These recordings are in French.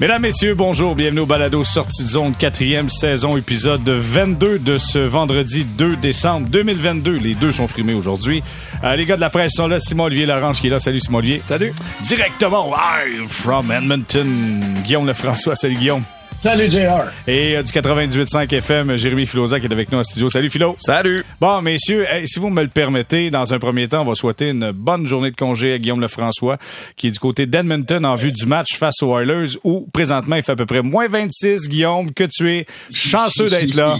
Mesdames, Messieurs, bonjour. Bienvenue au Balado Sortie de zone, quatrième saison, épisode 22 de ce vendredi 2 décembre 2022. Les deux sont frimés aujourd'hui. Euh, les gars de la presse sont là. Simon-Olivier Larange qui est là. Salut Simon-Olivier. Salut. Directement live from Edmonton. Guillaume Lefrançois. Salut Guillaume. Salut JR. Et euh, du 98.5 FM, Jérémy Filosa qui est avec nous en studio. Salut Philo. Salut. Bon, messieurs, hey, si vous me le permettez, dans un premier temps, on va souhaiter une bonne journée de congé à Guillaume Lefrançois, qui est du côté d'Edmonton en vue du match face aux Oilers, où présentement il fait à peu près moins 26. Guillaume, que tu es chanceux d'être là.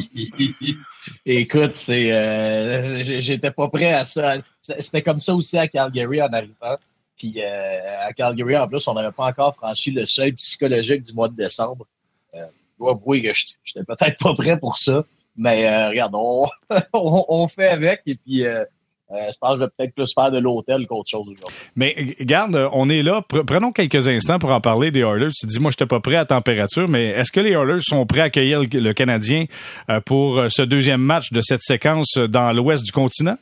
Écoute, c'est, euh, j'étais pas prêt à ça. C'était comme ça aussi à Calgary en arrivant. Puis euh, à Calgary, en plus, on n'avait pas encore franchi le seuil psychologique du mois de décembre. Euh, je dois avouer que j'étais peut-être pas prêt pour ça. Mais euh, regarde, on, on, fait avec et puis euh, je pense que je vais peut-être plus faire de l'hôtel qu'autre chose aujourd'hui. Mais regarde, on est là. Prenons quelques instants pour en parler des Oilers. Tu dis, moi, je n'étais pas prêt à température, mais est-ce que les Oilers sont prêts à accueillir le Canadien pour ce deuxième match de cette séquence dans l'ouest du continent?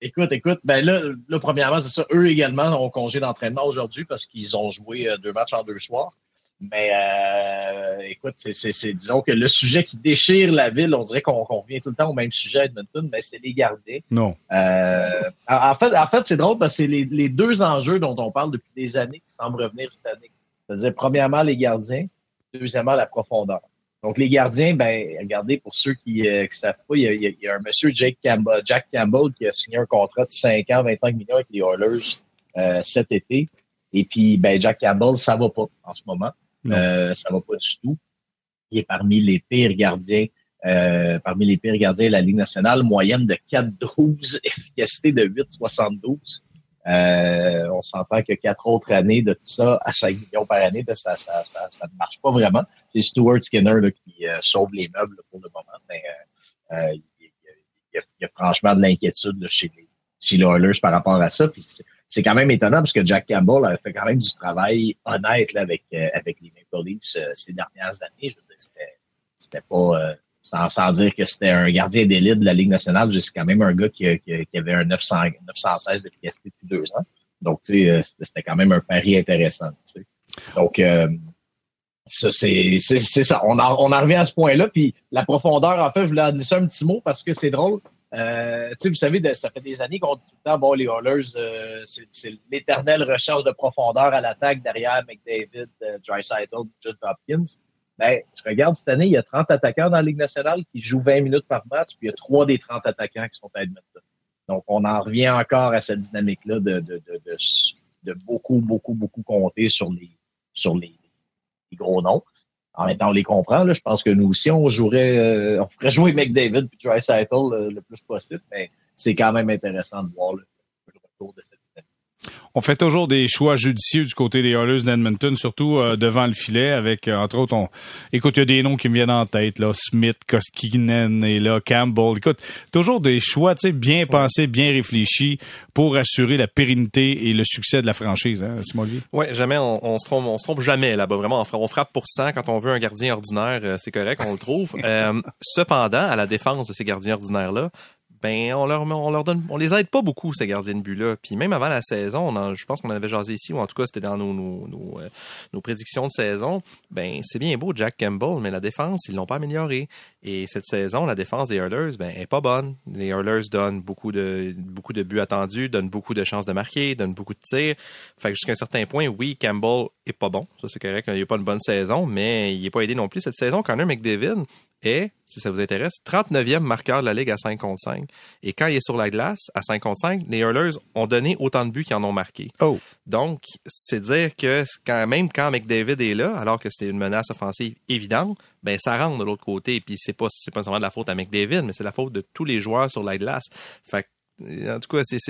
Écoute, écoute, ben là, là premièrement, c'est ça. Eux également ont congé d'entraînement aujourd'hui parce qu'ils ont joué deux matchs en deux soirs. Mais euh, écoute, c'est, disons que le sujet qui déchire la ville, on dirait qu'on, revient tout le temps au même sujet à Edmonton, mais c'est les gardiens. Non. Euh, en fait, en fait, c'est drôle parce que c'est les, deux enjeux dont on parle depuis des années qui semblent revenir cette année. C'est-à-dire, premièrement, les gardiens, deuxièmement, la profondeur. Donc, les gardiens, ben, regardez, pour ceux qui ne euh, savent pas, il y, a, un monsieur Jake Campbell, Jack Campbell qui a signé un contrat de 5 ans, 25 millions avec les Oilers cet été. Et puis, ben, Jack Campbell, ça va pas en ce moment. Euh, ça va pas du tout. Il est parmi les pires gardiens, euh, parmi les pires gardiens de la Ligue nationale, moyenne de 4-12, efficacité de 8,72. Euh, on s'entend que quatre autres années de tout ça à 5 millions par année, ça, ça, ça, ça, ne marche pas vraiment. C'est Stuart Skinner là, qui euh, sauve les meubles pour le moment, mais euh, il, y a, franchement de l'inquiétude chez les, chez les Oilers par rapport à ça. C'est quand même étonnant parce que Jack Campbell a fait quand même du travail honnête là, avec, euh, avec les Maple Leafs euh, ces dernières années. Je veux dire, c'était, c'était pas euh, sans, sans dire que c'était un gardien d'élite de la Ligue nationale. C'est quand même un gars qui, qui, qui avait un 900, 916 d'efficacité depuis deux ans. Donc, tu sais, c'était quand même un pari intéressant. Tu sais. Donc, ça, c'est, c'est, ça. On en, on en revient à ce point-là. Puis la profondeur, en fait, je voulais en dire un petit mot parce que c'est drôle. Euh, vous savez, ça fait des années qu'on dit tout le temps, bon, les Oilers, euh, c'est l'éternelle recherche de profondeur à l'attaque derrière McDavid, euh, Dreisaitl, Judd Hopkins. Ben, je regarde cette année, il y a 30 attaquants dans la Ligue nationale qui jouent 20 minutes par match, puis il y a trois des 30 attaquants qui sont à Edmonton. Donc, on en revient encore à cette dynamique-là de, de, de, de, de beaucoup, beaucoup, beaucoup compter sur les, sur les, les gros noms en même temps, on les comprend. Là. Je pense que nous aussi, on jouerait, euh, on ferait jouer McDavid puis Dry euh, le plus possible, mais c'est quand même intéressant de voir le, le retour de cette on fait toujours des choix judicieux du côté des Oilers d'Edmonton, surtout euh, devant le filet, avec euh, entre autres, on... écoute, il y a des noms qui me viennent en tête là, Smith, Koskinen et là Campbell. Écoute, toujours des choix, tu sais, bien pensés, bien réfléchis pour assurer la pérennité et le succès de la franchise, hein, Simon Ouais, jamais on, on, se trompe, on se trompe jamais là-bas. Vraiment, on, frappe pour 100 quand on veut un gardien ordinaire, euh, c'est correct, on le trouve. cependant, à la défense de ces gardiens ordinaires là, ben on leur les aide pas beaucoup ces gardiens de but là puis même avant la saison on je pense qu'on en avait jasé ici ou en tout cas c'était dans euh, nos, prédictions de saison. Ben c'est bien beau Jack Campbell mais la défense ils l'ont pas amélioré et cette saison la défense des Hurlers ben est pas bonne. Les Hurlers donnent beaucoup de beaucoup de buts attendus donnent beaucoup de chances de marquer donnent beaucoup de tirs. Fait que jusqu'à un certain point oui Campbell est pas bon. Ça c'est correct il a pas une bonne saison mais il est pas aidé non plus cette saison. Connor McDavid est, si ça vous intéresse, 39e marqueur de la Ligue à 5 contre 5. Et quand il est sur la glace, à 5 contre 5, les Hurlers ont donné autant de buts qu'ils en ont marqué. Oh. Donc, c'est dire que quand même quand McDavid est là, alors que c'était une menace offensive évidente, ben ça rentre de l'autre côté. Puis c'est pas c'est pas seulement de la faute à McDavid, mais c'est la faute de tous les joueurs sur la glace. Fait en tout cas, c'est,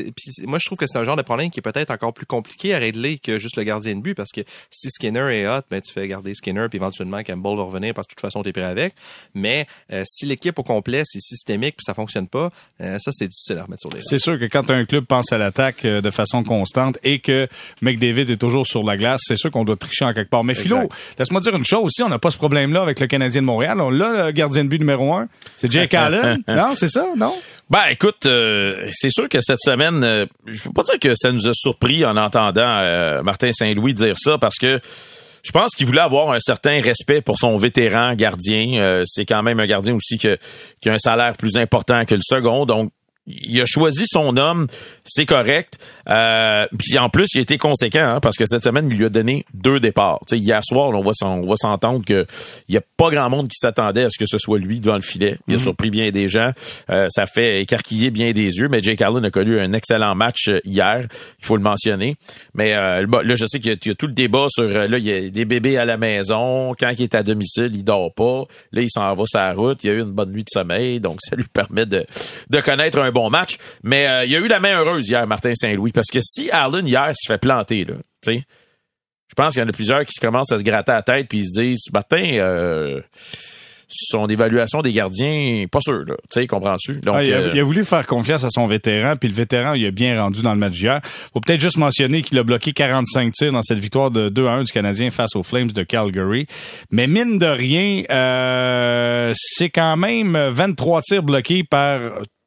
moi je trouve que c'est un genre de problème qui est peut-être encore plus compliqué à régler que juste le gardien de but parce que si Skinner est hot, ben tu fais garder Skinner puis éventuellement Campbell va revenir parce que de toute façon t'es prêt avec. Mais euh, si l'équipe au complet c'est systémique puis ça fonctionne pas, euh, ça c'est difficile à remettre sur les. C'est sûr que quand un club pense à l'attaque euh, de façon constante et que McDavid est toujours sur la glace, c'est sûr qu'on doit tricher en quelque part. Mais Philo, laisse-moi dire une chose aussi, on n'a pas ce problème-là avec le Canadien de Montréal. On l'a le gardien de but numéro un, c'est Jake Allen. non, c'est ça, non? Ben écoute c'est sûr que cette semaine, euh, je veux pas dire que ça nous a surpris en entendant euh, Martin Saint-Louis dire ça, parce que je pense qu'il voulait avoir un certain respect pour son vétéran gardien. Euh, c'est quand même un gardien aussi que, qui a un salaire plus important que le second. Donc, il a choisi son homme, c'est correct. Euh, puis en plus, il a été conséquent hein, parce que cette semaine, il lui a donné deux départs. hier soir, on va on va s'entendre que il y a pas grand monde qui s'attendait à ce que ce soit lui devant le filet. Il a mhm. surpris bien des gens. Euh, ça fait écarquiller bien des yeux. Mais Jake Allen a connu un excellent match euh, hier. Il faut le mentionner. Mais euh, là, je sais qu'il y, a tout le débat sur là, il y a des bébés à la maison. Quand il est à domicile, il dort pas. Là, il s'en va sur la route. Il a eu une bonne nuit de sommeil, donc ça lui permet de de connaître un bon match. Mais euh, il a eu la main heureuse hier, Martin Saint-Louis, parce que si Allen hier se fait planter, là, tu sais, je pense qu'il y en a plusieurs qui se commencent à se gratter la tête puis ils se disent, Martin, euh, son évaluation des gardiens, pas sûr, là. Tu sais, comprends-tu? Ah, il, a, euh, il, a, voulu faire confiance à son vétéran, puis le vétéran, il a bien rendu dans le match d'hier. Faut peut-être juste mentionner qu'il a bloqué 45 tirs dans cette victoire de 2 à 1 du Canadien face aux Flames de Calgary. Mais mine de rien, euh, c'est quand même 23 tirs bloqués par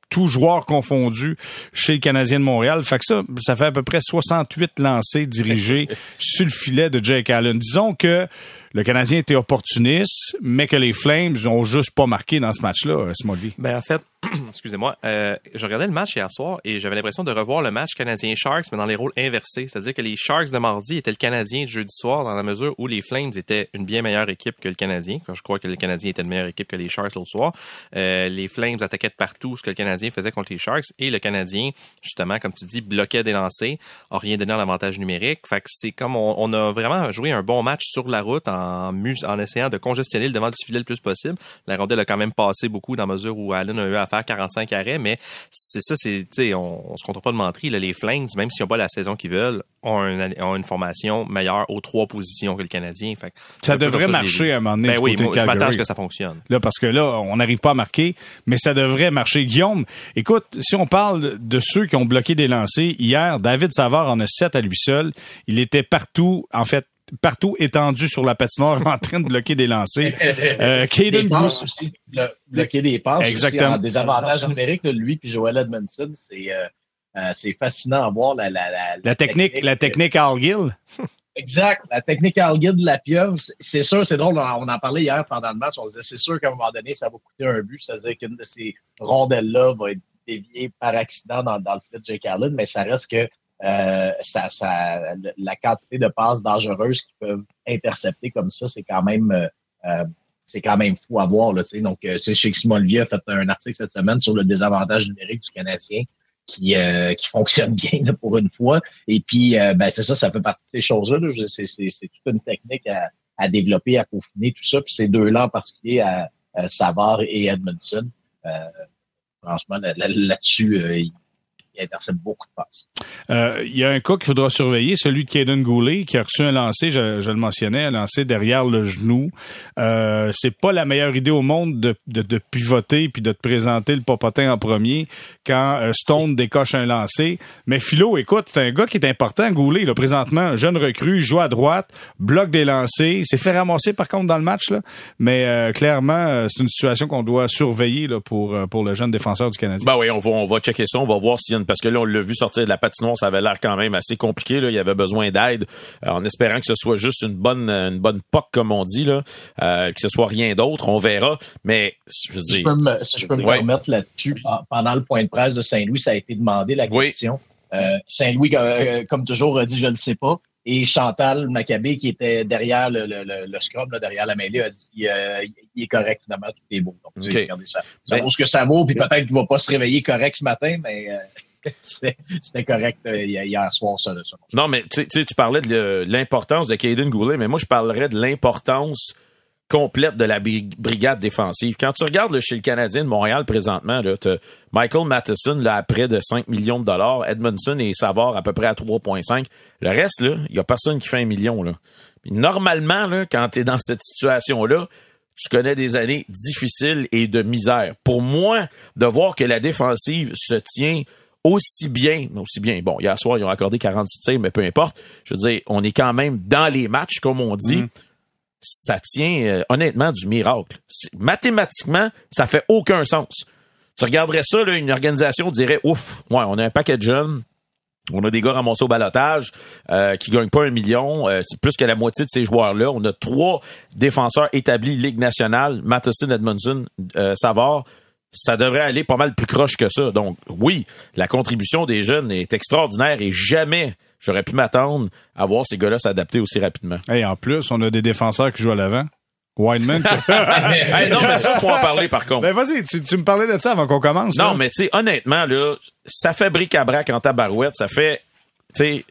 tout joueur confondu chez le Canadien de Montréal. Fait que ça, ça fait à peu près 68 lancés dirigés sur le filet de Jake Allen. Disons que le Canadien était opportuniste, mais que les Flames ont juste pas marqué dans ce match-là, Smallville. Ben, en fait, excusez-moi, euh, je regardais le match hier soir et j'avais l'impression de revoir le match Canadien-Sharks, mais dans les rôles inversés. C'est-à-dire que les Sharks de mardi étaient le Canadien de jeudi soir dans la mesure où les Flames étaient une bien meilleure équipe que le Canadien. Je crois que le Canadien était une meilleure équipe que les Sharks l'autre soir. Euh, les Flames attaquaient de partout ce que le Canadien faisait contre les Sharks et le Canadien, justement, comme tu dis, bloquait des lancers, a rien donné en avantage numérique. Fait que c'est comme on, a vraiment joué un bon match sur la route en, en essayant de congestionner le devant du filet le plus possible. La rondelle a quand même passé beaucoup dans la mesure où Allen a eu à faire 45 arrêts mais c'est ça, c'est, on, on se compte pas de mentir. les Flames, même s'ils n'ont pas la saison qu'ils veulent, ont, une formation meilleure aux trois positions que le Canadien. ça devrait marcher à un moment donné. Ben oui, je m'attends que ça fonctionne. Là, parce que là, on n'arrive pas à marquer, mais ça devrait marcher. Guillaume, écoute, si on parle de ceux qui ont bloqué des lancers, hier, David Savard en a sept à lui seul. Il était partout, en fait, partout étendu sur la patinoire en train de bloquer des lancers. Euh, Caden aussi, bloquer des passes. Exactement. des avantages numériques, lui puis Joel Edmondson, c'est euh, euh, c'est fascinant à voir la, la, la, la technique, la technique Al Gill. Exact. La technique Al Gill de la pieuvre, c'est sûr, c'est drôle. On en parlait hier pendant le match. On se disait, c'est sûr qu'à un moment donné, ça va coûter un but. C'est-à-dire qu'une de ces rondelles-là va être déviée par accident dans, dans le fait de Jake Allen, mais ça reste que euh, ça, ça, la quantité de passes dangereuses qui peuvent intercepter comme ça, c'est quand même euh, euh c'est quand même fou à voir. Là, Donc, euh, chez Simon Olivier a fait un article cette semaine sur le désavantage numérique du Canadien qui, euh, qui fonctionne bien pour une fois. Et puis, ben, c'est ça, ça fait partie de ces choses-là. C'est, toute une technique à, à développer, à peaufiner, tout ça. Puis ces deux-là en particulier, à, Savard et Edmondson, franchement, là-dessus, il intercepte beaucoup de passes. Euh, il y a un cas qu'il faudra surveiller, celui de Caden Goulet, qui a reçu un lancer, je, je le mentionnais, un lancer derrière le genou. Euh, c'est pas la meilleure idée au monde de, de, de, pivoter puis de te présenter le popotin en premier quand euh, Stone décoche un lancer. Mais Philo, écoute, c'est un gars qui est important, Goulet, là, présentement, jeune recrue, joue à droite, bloque des lancers, s'est fait ramasser par contre dans le match, là. mais euh, clairement, c'est une situation qu'on doit surveiller là, pour, pour le jeune défenseur du Canadien. Ben oui, on va, on va checker ça, on va voir s'il y a une parce que là, on l'a vu sortir de la patinoire, ça avait l'air quand même assez compliqué. Là. Il y avait besoin d'aide, euh, en espérant que ce soit juste une bonne une bonne poque, comme on dit, là, euh, que ce soit rien d'autre. On verra. Mais je veux dire. Je peux me, si je peux me permettre là-dessus, pendant le point de presse de Saint-Louis, ça a été demandé la question. Euh, Saint-Louis, euh, comme toujours, a dit je ne sais pas. Et Chantal Maccabé, qui était derrière le, le, le, scrum, là, derrière la mêlée, a dit euh, il est correct finalement, tout est beau. Donc, okay. ça. Ça vaut ce que ça vaut, puis peut-être qu'il ne va pas se réveiller correct ce matin, mais c'était correct euh, hier soir, ça. Non, mais tu tu parlais de l'importance de Caden Goulet, mais moi, je parlerais de l'importance complète de la brigade défensive. Quand tu regardes chez le Canadien de Montréal présentement, là, Michael Matheson là, près de 5 millions de dollars, Edmondson et Savard à peu près à 3,5. Le reste, il y a personne qui fait un million. Là. normalement, là, quand tu es dans cette situation-là, tu connais des années difficiles et de misère. Pour moi, de voir que la défensive se tient aussi bien, aussi bien. Bon, hier soir, ils ont accordé 46 tirs, mais peu importe. Je veux dire, on est quand même dans les matchs, comme on dit. Mm. Ça tient euh, honnêtement du miracle. Mathématiquement, ça fait aucun sens. Tu regarderais ça, là, une organisation dirait ouf, ouais, on a un paquet de jeunes, On a des gars ramassés au balotage euh, qui gagnent pas un million. Euh, c'est plus que la moitié de ces joueurs-là. On a trois défenseurs établis Ligue nationale, Matheson, Edmondson, euh, Savard. Ça devrait aller pas mal plus croche que ça. Donc oui, la contribution des jeunes est extraordinaire et jamais j'aurais pu m'attendre à voir ces gars-là s'adapter aussi rapidement. Et en plus, on a des défenseurs qui jouent à l'avant. Wineman. Hey, non, mais ça, faut en parler par contre. ben vas-y, tu, tu me parlais de ça avant qu'on commence. Non, là. mais tu sais, honnêtement, là, ça fait bric-à-brac en tabarouette. Ça fait, tu sais,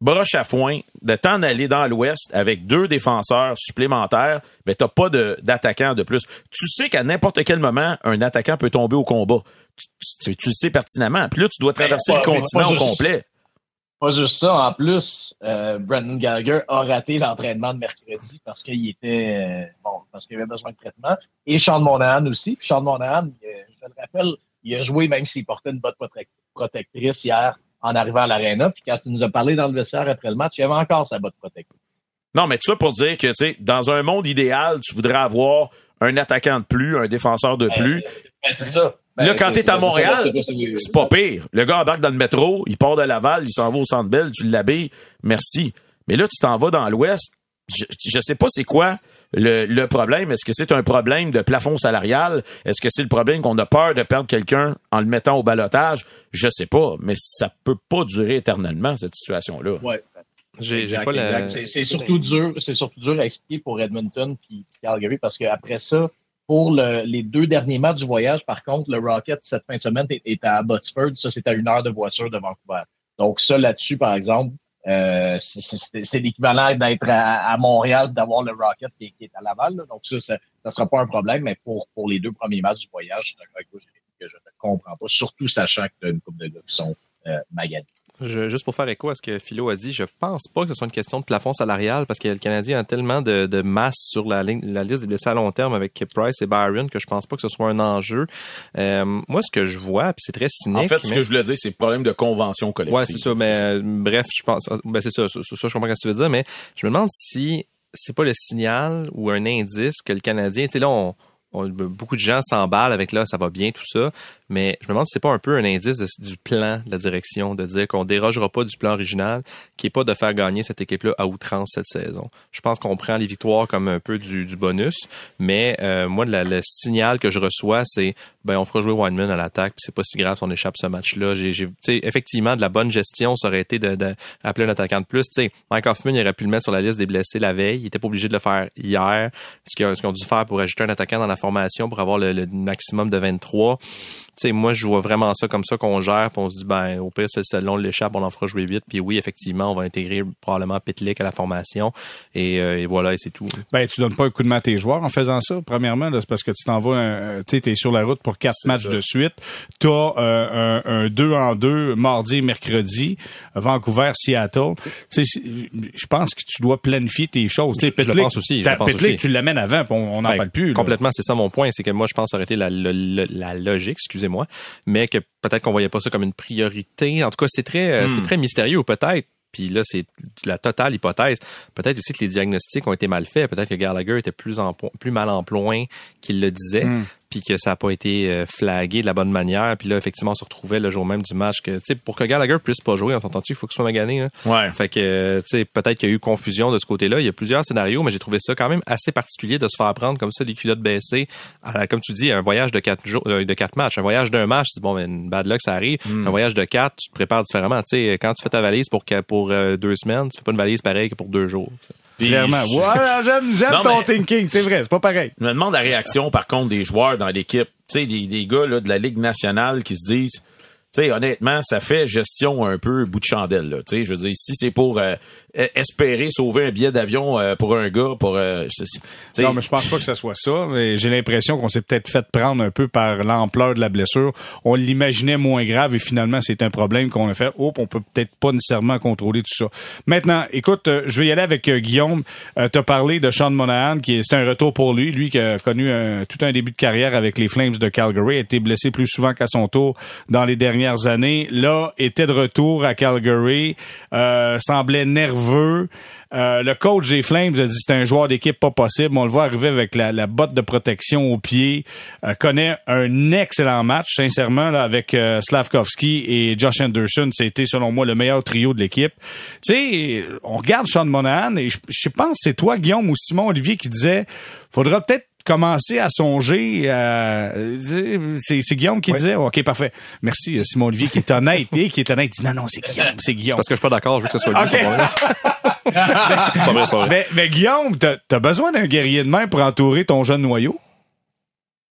broche à foin de t'en aller dans l'Ouest avec deux défenseurs supplémentaires, ben t'as pas d'attaquant de, plus. Tu sais qu'à n'importe quel moment, un attaquant peut tomber au combat. Tu, le sais pertinemment. Puis là, tu dois traverser pas- le continent au juste- complet. Pas juste ça, en plus, euh, Brandon Gallagher a raté l'entraînement de mercredi parce qu'il était euh, bon, parce qu'il avait besoin de traitement. Et Sean Monahan aussi. Puis Sean Monahan, euh, je le rappelle, il a joué même s'il portait une botte protec- protectrice hier en arrivant à l'aréna. Puis quand tu nous as parlé dans le vestiaire après le match, il avait encore sa botte protectrice. Non, mais tu ça pour dire que, tu sais, dans un monde idéal, tu voudrais avoir un attaquant de plus, un défenseur de plus. Ben, c'est ça. Ben, Là, quand t'es à Montréal, C'est pas pire. Le gars embarque dans le métro, il part de Laval, il s'en va au Centre Bell, tu l'habilles, merci. Mais là, tu t'en vas dans l'Ouest. Je, je sais pas c'est quoi le, le problème. Est-ce que c'est un problème de plafond salarial? Est-ce que c'est le problème qu'on a peur de perdre quelqu'un en le mettant au balotage? Je sais pas, mais ça peut pas durer éternellement, cette situation-là. Ouais. J'ai pas la. C'est- surtout dur, c'est surtout dur à expliquer pour Edmonton puis Calgary parce qu'après ça, pour le- les deux derniers matchs du voyage, par contre, le Rocket cette fin de semaine est, est à Abbotsford. Ça, c'est à une heure de voiture de Vancouver. Donc ça, là-dessus, par exemple, euh, c'est- l'équivalent d'être à, à Montréal, d'avoir le Rocket qui, est- qui est à Laval. là. Donc ça, ça, ça sera pas un problème, mais pour, pour les deux premiers matchs du voyage, que je- ne comprends pas, surtout sachant que tu une couple de gars qui sont euh. Je- juste pour faire écho à ce que Philo a dit, je pense pas que ce soit une question de plafond salarial parce que le Canadien a tellement de, de masse sur la, ligne- la liste des blessés à long terme avec Price et Byron que je pense pas que ce soit un enjeu. Euh, moi, ce que je vois, puis c'est très cynique. En fait, ce mais- que je voulais dire, c'est le problème de convention collective. Ouais, c'est ça. Mais euh, bref, je pense. Ben c'est ça, ça, ça, je comprends ce que tu veux dire, mais je me demande si c'est pas le signal ou un indice que le Canadien, tu sais là, on, beaucoup de gens s'emballent avec là, ça va bien tout ça, mais je me demande si c'est pas un peu un indice du plan de la direction, de dire qu'on dérogera pas du plan original, qui est pas de faire gagner cette équipe-là à outrance cette saison. Je pense qu'on prend les victoires comme un peu du, bonus, mais euh, moi, le signal que je reçois, c'est ben on fera jouer Wineman à l'attaque, puis c'est pas si grave si on échappe ce match-là. J'ai, effectivement, de la bonne gestion, ça aurait été de, de un attaquant de plus. Sais, Mike Hoffman, il aurait pu le mettre sur la liste des blessés la veille. Il était pas obligé de le faire hier. Ce qu'ils ont, ont dû faire pour ajouter un attaquant dans la formation pour avoir le, le maximum de 23. Tu sais, moi, je vois vraiment ça comme ça qu'on gère, puis on se dit, ben, au pire, c'est le on l'échappe, on en fera jouer vite. Puis oui, effectivement, on va intégrer probablement Pitlick à la formation. Et, euh, et voilà, et c'est tout. Ben, tu donnes pas un coup de main à tes joueurs en faisant ça. Premièrement, là, c'est parce que tu t'en vas, un- tu sais, t'es sur la route pour quatre matchs de suite. T'as euh, un, un deux en deux mardi et mercredi, Vancouver, Seattle. Tu je pense que tu dois planifier tes choses. Tu sais, Je- je le Pitlick, pense aussi, je pense Pitlick, aussi. tu l'amènes avant, puis on n'en Ben, parle plus. là. Complètement, c'est ça mon point, c'est que moi je pense que ça aurait été la, la, la- la logique, excusez-moi, mais que peut-être qu'on voyait pas ça comme une priorité. En tout cas, c'est très, euh, c'est très mystérieux, peut-être. Puis là, c'est la totale hypothèse. Peut-être aussi que les diagnostics ont été mal faits. Peut-être que Gallagher était plus, en, plus mal en point qu'il le disait. Puis que ça n'a pas été euh, flagué de la bonne manière. Puis là, effectivement, on se retrouvait le jour même du match que, tu sais, pour que Gallagher puisse pas jouer, on s'entend-tu, il faut qu'il soit magané. Là. Ouais. Fait que, tu sais, peut-être qu'il y a eu confusion de ce côté-là. Il y a plusieurs scénarios, mais j'ai trouvé ça quand même assez particulier de se faire prendre comme ça les culottes baissées. À comme tu dis, un voyage de quatre jours, euh, de quatre matchs, un voyage d'un match, bon, ben, une bad luck, ça arrive. Un voyage de quatre, tu te prépares différemment. Tu sais, quand tu fais ta valise pour que- pour euh, deux semaines, tu fais pas une valise pareille que pour deux jours. Clairement. Voilà, j'aime, j'aime ton mais- thinking. C'est vrai, c'est pas pareil. Je me demande la réaction, par contre, des joueurs dans l'équipe. Tu sais, des, des gars là, de la Ligue nationale qui se disent, tu sais, honnêtement, ça fait gestion un peu bout de chandelle. Là. Tu sais, je veux dire, si c'est pour euh, espérer sauver un billet d'avion euh, pour un gars, pour... euh, Non, mais je pense pas que ça soit ça. Mais j'ai l'impression qu'on s'est peut-être fait prendre un peu par l'ampleur de la blessure. On l'imaginait moins grave et finalement, c'est un problème qu'on a fait. Oh, on peut peut-être pas nécessairement contrôler tout ça. Maintenant, écoute, euh, je vais y aller avec Guillaume. Euh, T'as parlé de Sean Monahan, qui est, c'est un retour pour lui. Lui qui a connu un- tout un début de carrière avec les Flames de Calgary, a été blessé plus souvent qu'à son tour dans les dernières années. Là, était de retour à Calgary, euh, semblait nerveux. Euh, le coach des Flames a dit c'est un joueur d'équipe pas possible. On le voit arriver avec la, la botte de protection au pied. Euh, connaît un excellent match, sincèrement, là, avec euh, Slavkovski et Josh Anderson. C'était, selon moi, le meilleur trio de l'équipe. Tu sais, on regarde Sean Monahan et je, je pense que c'est toi, Guillaume, ou Simon Olivier qui disait faudra peut-être commencer à songer. Euh, c'est, Guillaume qui Oui. disait. Ok, parfait. Merci, euh, Simon Olivier, qui est honnête et qui est honnête. Il dit non, non, c'est Guillaume, c'est Guillaume. parce que je suis pas d'accord, je veux que ce soit lui. Pas vrai. Pas vrai. Mais, mais Guillaume, t'as, t'as besoin d'un guerrier de main pour entourer ton jeune noyau?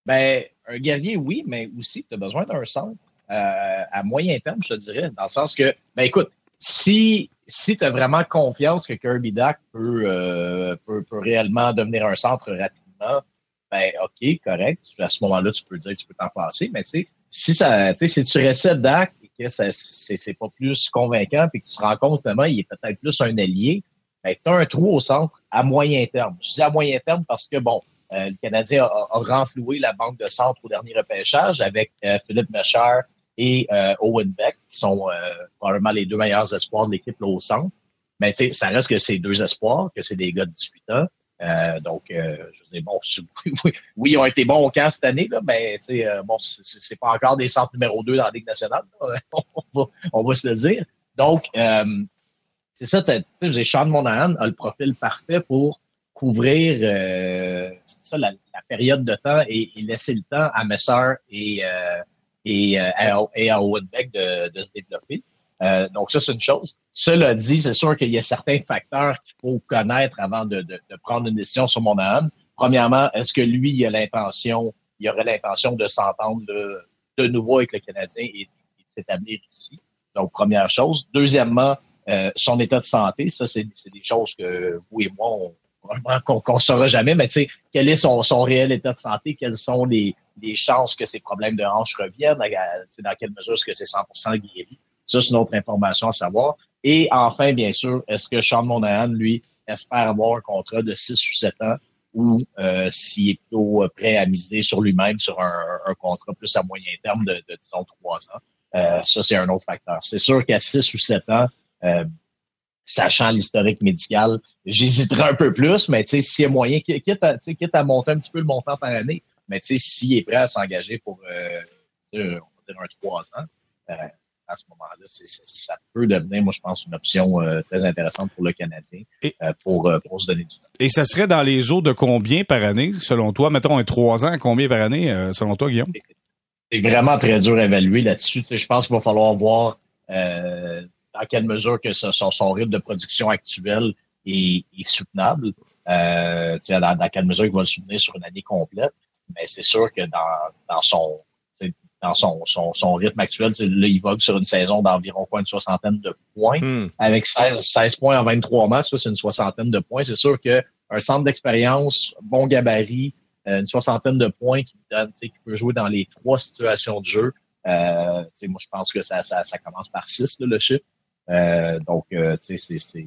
Ben, un guerrier, oui, mais aussi, tu as besoin d'un centre euh, à moyen terme, je te dirais. Dans le sens que, ben écoute, si, si tu as vraiment confiance que Kirby peut, euh, peut, peut réellement devenir un centre rapidement, ben OK, correct. À ce moment-là, tu peux dire que tu peux t'en passer. Mais tu sais, si ça, tu sais, si tu Dak et que c'est, pas plus convaincant, puis que tu te rends compte finalement, il est peut-être plus un allié, ben, tu as un trou au centre à moyen terme. Je dis à moyen terme parce que bon, euh, le Canadien a, a renfloué la banque de centre au dernier repêchage avec euh, Philippe Mechard et euh, Owen Beck, qui sont euh, probablement les deux meilleurs espoirs de l'équipe au centre. Mais tu sais, ça reste que c'est deux espoirs, que c'est des gars de 18 ans. Euh, donc, euh, je dis bon, oui, ils ont été bons au camp cette année, là, mais euh, bon, c'est pas encore des centres numéro 2 dans la Ligue nationale. on, va, on va se le dire. Donc, euh, c'est ça, dis, Sean Monahan a le profil parfait pour couvrir euh, ça, la, période de temps et, laisser le temps à Messer et, euh, et, à, et à Owen de, de se développer. Euh, donc, ça, c'est une chose. Cela dit, c'est sûr qu'il y a certains facteurs qu'il faut connaître avant de, de, de prendre une décision sur Monahan. Premièrement, est-ce que lui, il a l'intention, il aurait l'intention de s'entendre de, de nouveau avec le Canadien et, et s'établir ici? Donc, première chose. Deuxièmement, euh, son état de santé, ça, c'est des choses que vous et moi, on qu'on qu'on saura jamais, mais tu sais, quel est son, son réel état de santé? Quelles sont les, les chances que ses problèmes de hanche reviennent? Dans quelle mesure est-ce que c'est 100% guéri? Ça, c'est une autre information à savoir. Et enfin, bien sûr, est-ce que Sean Monahan, lui, espère avoir un contrat de 6 ou 7 ans ou euh, s'il est plutôt prêt à miser sur lui-même sur un, un contrat plus à moyen terme de, de disons, 3 ans? Euh, ça, c'est un autre facteur. C'est sûr qu'à 6 ou 7 ans, euh, sachant l'historique médical, j'hésiterais un peu plus, mais tu sais, s'il y a moyen, quitte à, quitte à monter un petit peu le montant par année, mais tu sais, s'il est prêt à s'engager pour, euh, on va dire un 3 ans, euh, à ce moment-là, ça peut devenir, moi, je pense, une option euh, très intéressante pour le Canadien Et- euh, pour, euh, pour se donner du temps. Et ça serait dans les eaux de combien par année, selon toi? Mettons un trois ans, combien par année, selon toi, Guillaume? c'est vraiment très dur à évaluer là-dessus. Tu sais, je pense qu'il va falloir voir dans quelle mesure que ce- son, son rythme de production actuel est, est soutenable. Euh, tu sais, dans, dans quelle mesure il va le soutenir sur une année complète. Mais c'est sûr que dans, dans son dans son, son, son rythme actuel, là, il vogue sur une saison d'environ quoi, une soixantaine de points Hmm. avec 16, 16 points en 23 matchs, ça, c'est une soixantaine de points. C'est sûr que un centre d'expérience, bon gabarit, euh, une soixantaine de points qui donne, tu sais, qui peut jouer dans les trois situations de jeu. Euh, tu sais, moi, je pense que ça, ça, ça commence par 6, le chiffre. Euh, donc, euh, tu sais, c'est,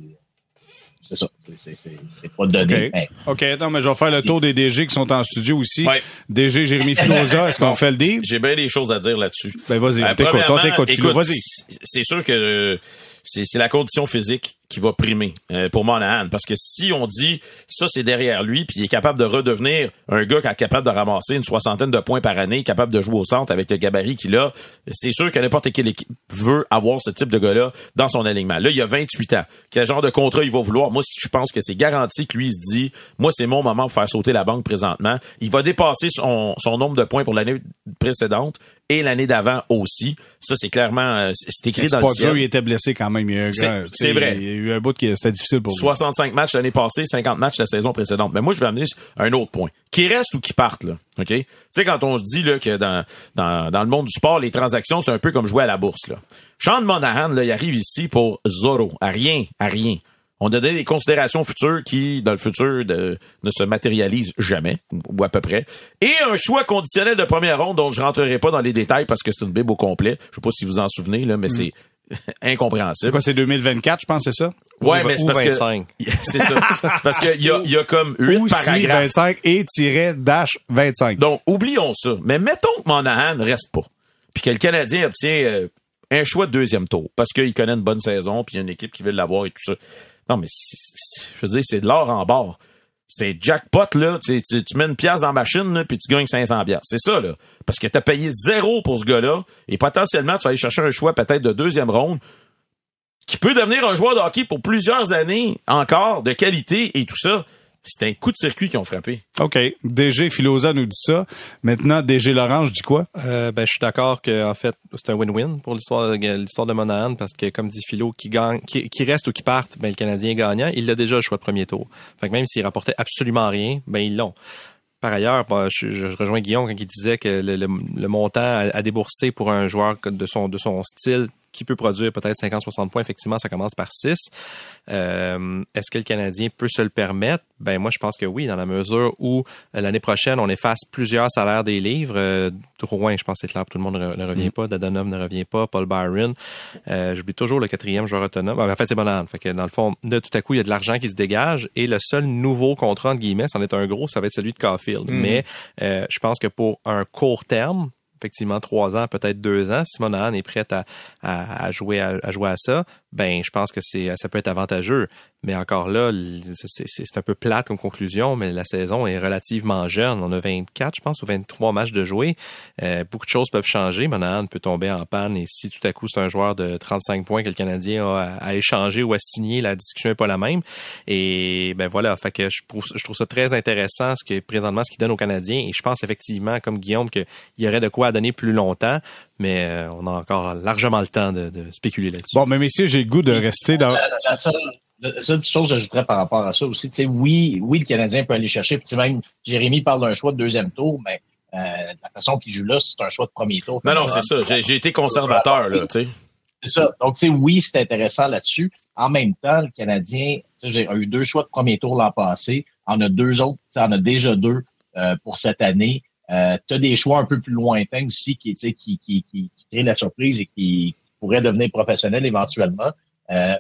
c'est, ça. C'est, c'est, c'est, c'est pas donné. OK. mais OK, attends, mais je vais faire le tour des DG qui sont en studio aussi. Ouais. DG Jérémy Filosa, est-ce qu'on Bon, fait le deal? J'ai bien des choses à dire là-dessus. Ben, vas-y, on Euh, t'écoute, on t'écoute, Philo, écoute, vas-y. c'est- C'est sûr que euh, c'est la condition physique qui va primer euh, pour Monahan. Parce que si on dit ça, c'est derrière lui, puis il est capable de redevenir un gars qui est capable de ramasser une soixantaine de points par année, capable de jouer au centre avec le gabarit qu'il a, c'est sûr que n'importe quelle équipe veut avoir ce type de gars-là dans son alignement. Là, il a 28 ans. Quel genre de contrat il va vouloir? Moi, je pense que c'est garanti que lui il se dit, moi, c'est mon moment pour faire sauter la banque présentement. Il va dépasser son nombre de points pour l'année précédente et l'année d'avant aussi. Ça, c'est clairement, euh, c'est écrit dans le ciel. il était blessé quand même. C'est- vrai. Il y a eu un bout qui c'était difficile pour lui. 65 matchs l'année passée, 50 matchs la saison précédente. Mais moi, je vais amener un autre point. Qui reste ou qui parte, là. OK? Tu sais, quand on se dit, là, que dans, dans, dans le monde du sport, les transactions, c'est un peu comme jouer à la bourse, là. Sean Monahan, là, il arrive ici pour zéro. À rien, à rien. On a donné des considérations futures qui, dans le futur, de- ne se matérialisent jamais, ou à peu près. Et un choix conditionnel de première ronde dont je rentrerai pas dans les détails parce que c'est une bible au complet. Je sais pas si vous en souvenez, là, mais c'est C'est incompréhensible. quoi, c'est 2024, je pense, c'est ça? Ouais, Ou- mais c'est parce 25. que c'est ça. C'est parce qu'il y a, y a comme huit paragraphes. 25 et tiret dash 25. Donc, oublions ça. Mais mettons que Monahan ne reste pas. Puis que le Canadien obtient euh, un choix de deuxième tour parce qu'il connaît une bonne saison puis il y a une équipe qui veut l'avoir et tout ça. Non, mais je veux dire, c'est de l'or en bord. C'est jackpot, là. Tu, mets une pièce dans machine, là, puis tu gagnes 500 pièces. C'est ça, là. Parce que tu as payé zéro pour ce gars-là, et potentiellement, tu vas aller chercher un choix peut-être de deuxième ronde qui peut devenir un joueur de hockey pour plusieurs années encore, de qualité et tout ça. C'est un coup de circuit qui ont frappé. OK. DG Filosa nous dit ça. Maintenant, DG Laurent, je dis quoi? Euh, ben, je suis d'accord que, en fait, c'est un win-win pour l'histoire de, l'histoire de Monahan parce que, comme dit Philo, qui gagne, qui, reste ou qui parte, ben, le Canadien est gagnant. Il a déjà le choix de premier tour. Fait que même s'il rapportait absolument rien, ben, ils l'ont. Par ailleurs, je, rejoins Guillaume quand il disait que le, montant à, à, débourser pour un joueur de son, de son style qui peut produire peut-être 50-60 points. Effectivement, ça commence par 6. Euh, est-ce que le Canadien peut se le permettre? Ben moi, je pense que oui, dans la mesure où euh, l'année prochaine, on efface plusieurs salaires des livres. Euh, Drouin, je pense que c'est clair, tout le monde ne, revient mm. pas. Dadonov ne revient pas. Paul Byron. Euh, J'oublie toujours le quatrième joueur autonome. en fait, c'est Bonan. Fait que dans le fond, de tout à coup, il y a de l'argent qui se dégage et le seul nouveau contrat, entre guillemets, c'en est un gros, ça va être celui de Caulfield. Mm. Mais euh, je pense que pour un court terme, effectivement trois ans, peut-être deux ans, si Monahan est prête à, à, jouer à, jouer à ça, ben je pense que c'est ça peut être avantageux. Mais encore là, c'est un peu plate comme conclusion, mais la saison est relativement jeune. On a 24, je pense, ou 23 matchs de jouer. Euh, beaucoup de choses peuvent changer. Monahan peut tomber en panne et si tout à coup c'est un joueur de 35 points que le Canadien a à, échanger ou à signer, la discussion n'est pas la même. Et ben voilà, fait que je trouve, je trouve ça très intéressant ce que présentement ce qu'il donne aux Canadiens. Et je pense effectivement, comme Guillaume, qu'il y aurait de quoi donner plus longtemps mais euh, on a encore largement le temps de, spéculer là-dessus. Bon, mais messieurs, j'ai le goût de rester dans... La seule chose que j'ajouterais par rapport à ça aussi, c'est oui, oui, le Canadien peut aller chercher. Puis même Jérémy parle d'un choix de deuxième tour, mais euh, la façon qu'il joue là, c'est un choix de premier tour. Non, non, c'est ça. J'ai été conservateur, là, tu sais. C'est ça. Donc, tu sais, oui, c'est intéressant là-dessus. En même temps, le Canadien a eu deux choix de premier tour l'an passé. On a deux autres, on a déjà deux euh, pour cette année. Euh, tu as des choix un peu plus lointains aussi qui, qui, qui, qui, qui créent la surprise et qui pourraient devenir professionnels éventuellement. Euh,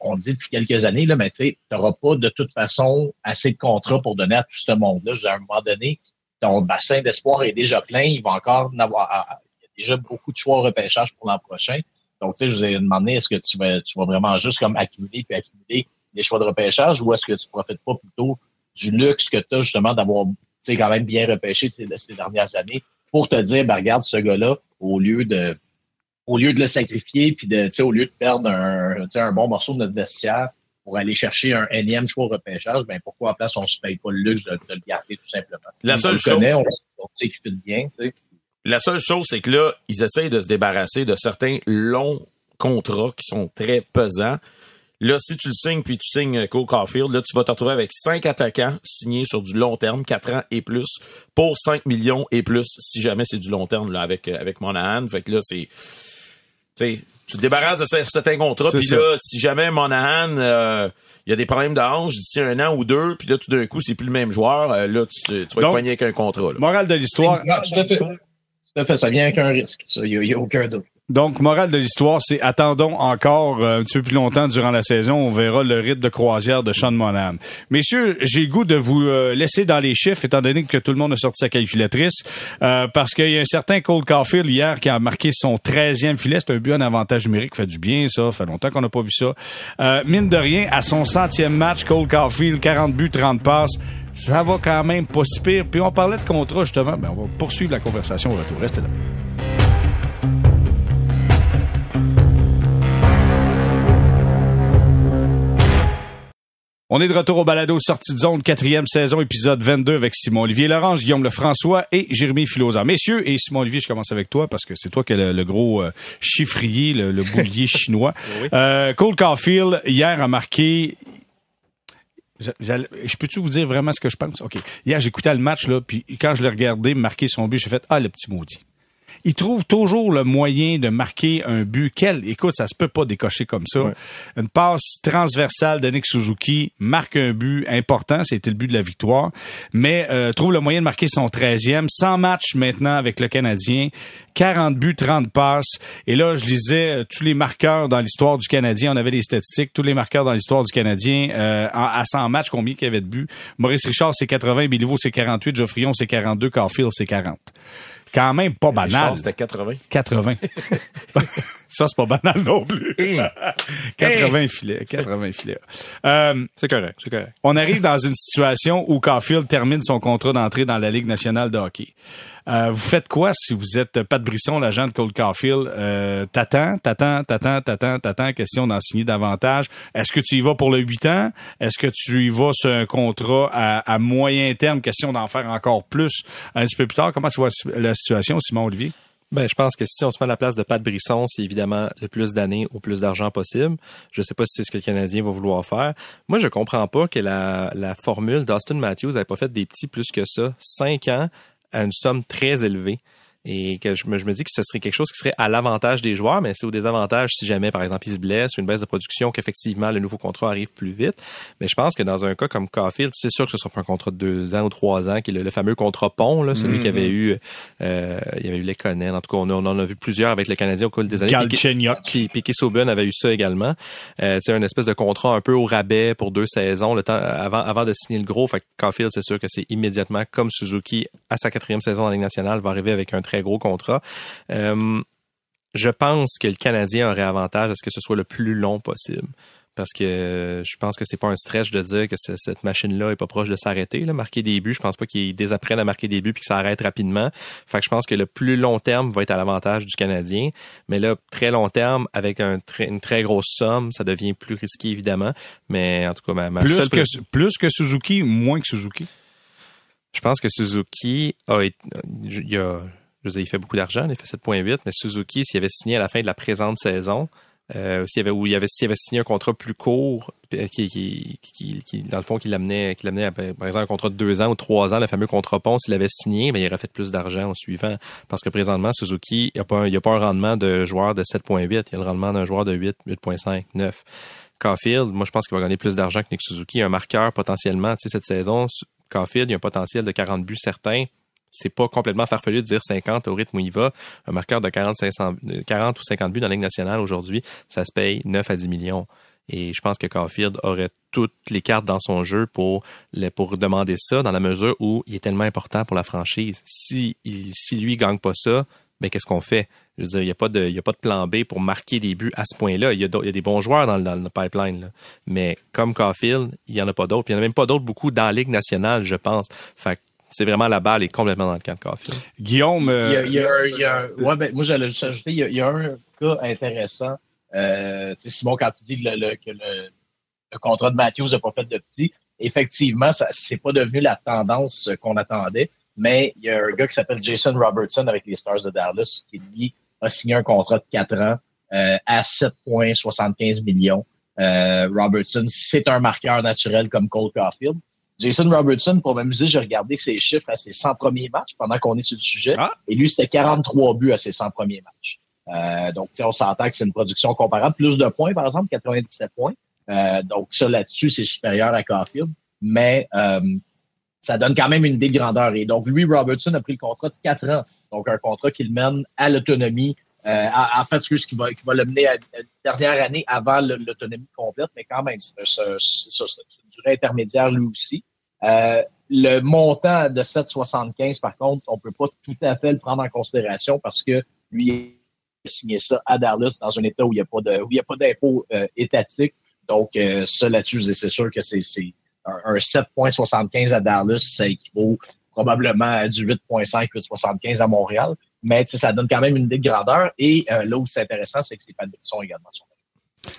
on dit depuis quelques années, là, mais tu n'auras pas de toute façon assez de contrats pour donner à tout ce monde-là. À un moment donné, ton bassin d'espoir est déjà plein. Il va encore en. Il y a déjà beaucoup de choix au repêchage pour l'an prochain. Donc, tu sais, je vous ai demandé, est-ce que tu vas, tu vas vraiment juste comme accumuler puis accumuler des choix de repêchage ou est-ce que tu profites pas plutôt du luxe que tu as justement d'avoir quand même bien repêché ces, ces dernières années pour te dire, ben, regarde ce gars-là, au lieu de au lieu de le sacrifier, puis de, au lieu de perdre un, un bon morceau de notre vestiaire pour aller chercher un énième choix au repêchage, ben pourquoi en place on se paye pas le luxe de, le garder tout simplement. La seule chose, connaît, on, on bien, La seule chose, c'est que là, ils essayent de se débarrasser de certains longs contrats qui sont très pesants. Là, si tu le signes puis tu signes Cole Caulfield, là, tu vas te retrouver avec cinq attaquants signés sur du long terme, quatre ans et plus, pour 5 millions et plus, si jamais c'est du long terme, là, avec, avec Monahan. Fait que là, c'est, tu te débarrasses de certains contrats, puis là, si jamais Monahan, euh, il y a des problèmes d'âge d'ici un an ou deux, puis là, tout d'un coup, c'est plus le même joueur, euh, là, tu, tu vas être poigné avec un contrat. Là. Morale de l'histoire. Tout fait, ça vient avec un risque. Il n'y a, aucun doute. Donc, morale de l'histoire, c'est attendons encore euh, un petit peu plus longtemps durant la saison. On verra le rythme de croisière de Sean Monahan. Messieurs, j'ai goût de vous euh, laisser dans les chiffres, étant donné que tout le monde a sorti sa calculatrice, euh, parce qu'il y a un certain Cole Caulfield hier qui a marqué son 13e filet. C'est un but en avantage numérique. Fait du bien, ça. Fait longtemps qu'on n'a pas vu ça. mine de rien, à son centième match, Cole Caulfield, 40 buts, 30 passes. Ça va quand même pas si pire. Puis on parlait de contrat, justement. Ben, on va poursuivre la conversation au retour. Restez là. On est de retour au balado Sortie de zone, quatrième saison, épisode 22 avec Simon-Olivier Laurent, Guillaume Lefrançois et Jérémy Filosa. Messieurs, et Simon-Olivier, je commence avec toi parce que c'est toi qui as le, gros euh, chiffrier, le, boulier chinois. Euh, Cole Caulfield, hier, a marqué... Je peux-tu vous dire vraiment ce que je pense? OK. Hier, j'écoutais le match, là, puis quand je l'ai regardé marquer son but, j'ai fait « Ah, le petit maudit » il trouve toujours le moyen de marquer un but. Quel, écoute, ça se peut pas décocher comme ça. Une passe transversale de Nick Suzuki marque un but important, c'était le but de la victoire, mais euh, trouve le moyen de marquer son 13e. 100 matchs maintenant avec le Canadien, 40 buts, 30 passes. Et là, je lisais euh, tous les marqueurs dans l'histoire du Canadien. On avait les statistiques, tous les marqueurs dans l'histoire du Canadien euh, à 100 matchs, combien il y avait de buts? Maurice Richard, c'est 80, Béliveau, c'est 48, Geoffrion, c'est 42, Carfield, c'est 40. Quand même pas banal. C'était 80. 80. ça, c'est pas banal non plus. 80 filets. 80 filets. Euh, C'est correct, c'est correct. on arrive dans une situation où Caulfield termine son contrat d'entrée dans la Ligue nationale de hockey. Euh, vous faites quoi si vous êtes Pat Brisson, l'agent de Cole Caulfield? Euh, t'attends, t'attends, t'attends, t'attends, t'attends, question d'en signer davantage. Est-ce que tu y vas pour le 8 ans? Est-ce que tu y vas sur un contrat à, moyen terme, question d'en faire encore plus un petit peu plus tard? Comment tu vois la situation, Simon Olivier? Ben, je pense que si on se met à la place de Pat Brisson, c'est évidemment le plus d'années au plus d'argent possible. Je sais pas si c'est ce que le Canadien va vouloir faire. Moi, je comprends pas que la, la formule d'Austin Matthews n'avait pas fait des petits plus que ça. Cinq ans à une somme très élevée. Et que je me, je me dis que ce serait quelque chose qui serait à l'avantage des joueurs, mais c'est au désavantage si jamais, par exemple, ils se blessent ou une baisse de production, qu'effectivement, le nouveau contrat arrive plus vite. Mais je pense que dans un cas comme Caulfield, c'est sûr que ce sera pas un contrat de deux ans ou trois ans, qui est le, le fameux contrat pont, là, celui qui avait eu, euh, il y avait eu Lekonen. En tout cas, on, on en a vu plusieurs avec le Canadien au cours des années. Galchenyuk. puis Piquet Sauben avait eu ça également. Euh, tu sais, un espèce de contrat un peu au rabais pour deux saisons, le temps avant avant de signer le gros. Fait que Caulfield, c'est sûr que c'est immédiatement comme Suzuki à sa quatrième saison en Ligue nationale va arriver avec un très gros contrat. Euh, je pense que le Canadien aurait avantage à ce que ce soit le plus long possible. Parce que je pense que c'est pas un stretch de dire que ce- cette machine-là est pas proche de s'arrêter. Marquer des buts, je pense pas qu'ils désapprennent à marquer des buts puis que ça arrête rapidement. Fait que je pense que le plus long terme va être à l'avantage du Canadien. Mais là, très long terme, avec un une très grosse somme, ça devient plus risqué, évidemment. Mais en tout cas, ma, ma Plus seule que, plus que Suzuki, moins que Suzuki? je pense que Suzuki a été, il a, je veux dire, il fait beaucoup d'argent, il fait 7.8, mais Suzuki, s'il avait signé à la fin de la présente saison, euh, s'il avait, ou il avait, s'il avait signé un contrat plus court, euh, qui, qui, qui, qui, dans le fond, qui l'amenait, qui l'amenait à, par exemple, un contrat de deux ans ou trois ans, le fameux contrat pont, s'il avait signé, ben, il aurait fait plus d'argent au suivant. Parce que présentement, Suzuki, il n'y a pas, un- a pas un rendement de joueur de 7.8, il y a le rendement d'un joueur de 8, 8.5, 9. Caulfield, moi, je pense qu'il va gagner plus d'argent que Nick Suzuki. Un marqueur, potentiellement, tu sais, cette saison, Caulfield, il y a un potentiel de 40 buts certains. C'est pas complètement farfelu de dire 50 au rythme où il va. Un marqueur de 40, 500, euh, 40 ou 50 buts dans la Ligue nationale aujourd'hui, ça se paye 9 à 10 millions. Et je pense que Caulfield aurait toutes les cartes dans son jeu pour, pour demander ça dans la mesure où il est tellement important pour la franchise. Si, il, si lui gagne pas ça, ben qu'est-ce qu'on fait? Je veux dire, il n'y a, pas de- a pas de plan B pour marquer des buts à ce point-là. Il y a, des bons joueurs dans, le- dans le pipeline. Mais comme Caulfield, il n'y en a pas d'autres. Il n'y en a même pas d'autres beaucoup dans la Ligue nationale, je pense. Fait c'est vraiment la balle est complètement dans le camp de Caulfield. Guillaume, Il y a, euh, il y a il y a ouais, ben, moi, j'allais juste ajouter, il y a, il y a un cas intéressant. Euh, tu sais, Simon, quand tu dis le- le- que le, le contrat de Matthews n'a pas fait de petit, effectivement, ça c'est pas devenu la tendance euh, qu'on attendait. Mais il y a un gars qui s'appelle Jason Robertson avec les Stars de Dallas qui, lui, a signé un contrat de 4 ans euh, à 7,75 millions. Euh, Robertson, c'est un marqueur naturel comme Cole Caulfield. Jason Robertson, pour m'amuser, j'ai regardé ses chiffres à ses 100 premiers matchs pendant qu'on est sur le sujet. Ah. Et lui, c'était 43 buts à ses 100 premiers matchs. Euh, donc, on s'entend que c'est une production comparable. Plus de points, par exemple, 97 points. Euh, donc, ça, là-dessus, c'est supérieur à Caulfield. Mais euh, ça donne quand même une idée de grandeur. Et donc, lui, Robertson a pris le contrat de 4 ans. Donc, un contrat qui le mène à l'autonomie. Euh, en fait, ce qui va, qui va le mener à une dernière année avant l'autonomie complète, mais quand même, c'est c'est- c'est ça, c'est une durée intermédiaire lui aussi. Euh, le montant de 7,75, par contre, on peut pas tout à fait le prendre en considération parce que lui il a signé ça à Dallas dans un état où il n'y a pas d'impôt euh, étatique. Donc, euh, ça là-dessus, c'est sûr que c'est un, un 7,75 à Dallas, ça équivaut probablement à du 8,5 8,75 à Montréal. Mais ça donne quand même une idée de grandeur. Et euh, là où c'est intéressant, c'est que les Patriots également sont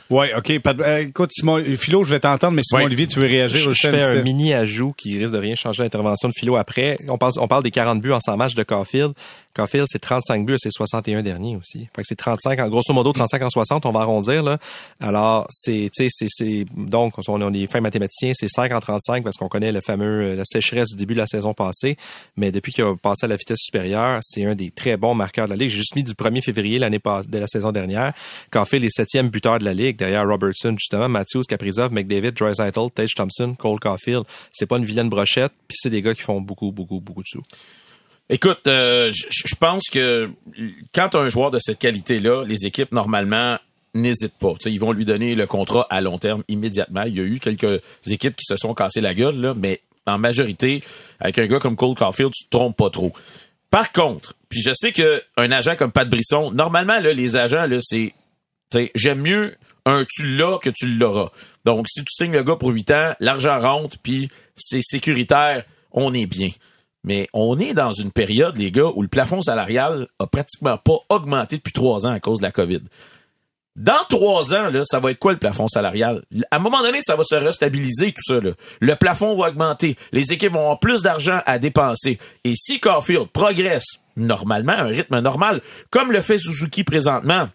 ouais, ok. Pat- euh, écoute, Simon, Philo, je vais t'entendre, mais Simon. Olivier, tu veux réagir? Je, je fais un mini ajout qui risque de rien changer l'intervention de Philo après. On parle, on parle des 40 buts en 100 matchs de Caulfield. Caulfield, c'est 35 buts à ses 61 derniers aussi. Fait que c'est 35, en grosso modo 35 en 60, on va arrondir, là. Alors, c'est, tu sais, c'est, donc, on est fin mathématicien, c'est 5 en 35 parce qu'on connaît le fameux, la sécheresse du début de la saison passée. Mais depuis qu'il a passé à la vitesse supérieure, c'est un des très bons marqueurs de la Ligue. J'ai juste mis du 1er février l'année passée, de la saison dernière. Caulfield est septième buteur de la Ligue, derrière Robertson, justement, Matthews, Kaprizov, McDavid, Drysaitel, Tage Thompson, Cole Caulfield. C'est pas une vilaine brochette, puis c'est des gars qui font beaucoup, beaucoup, beaucoup de sous. Écoute, euh, je pense que quand un joueur de cette qualité-là, les équipes, normalement, n'hésitent pas. Ils vont lui donner le contrat à long terme immédiatement. Il y a eu quelques équipes qui se sont cassées la gueule, mais en majorité, avec un gars comme Cole Caulfield, tu te trompes pas trop. Par contre, puis je sais que un agent comme Pat Brisson, normalement là, les agents là, c'est j'aime mieux un tu l'as que tu l'auras. Donc si tu signes le gars pour 8 ans, l'argent rentre puis c'est sécuritaire, on est bien. Mais on est dans une période, les gars, où le plafond salarial a pratiquement pas augmenté depuis trois ans à cause de la COVID. Dans trois ans, là, ça va être quoi le plafond salarial? À un moment donné, ça va se restabiliser, tout ça. Là. Le plafond va augmenter. Les équipes vont avoir plus d'argent à dépenser. Et si Caulfield progresse normalement, à un rythme normal, comme le fait Suzuki présentement,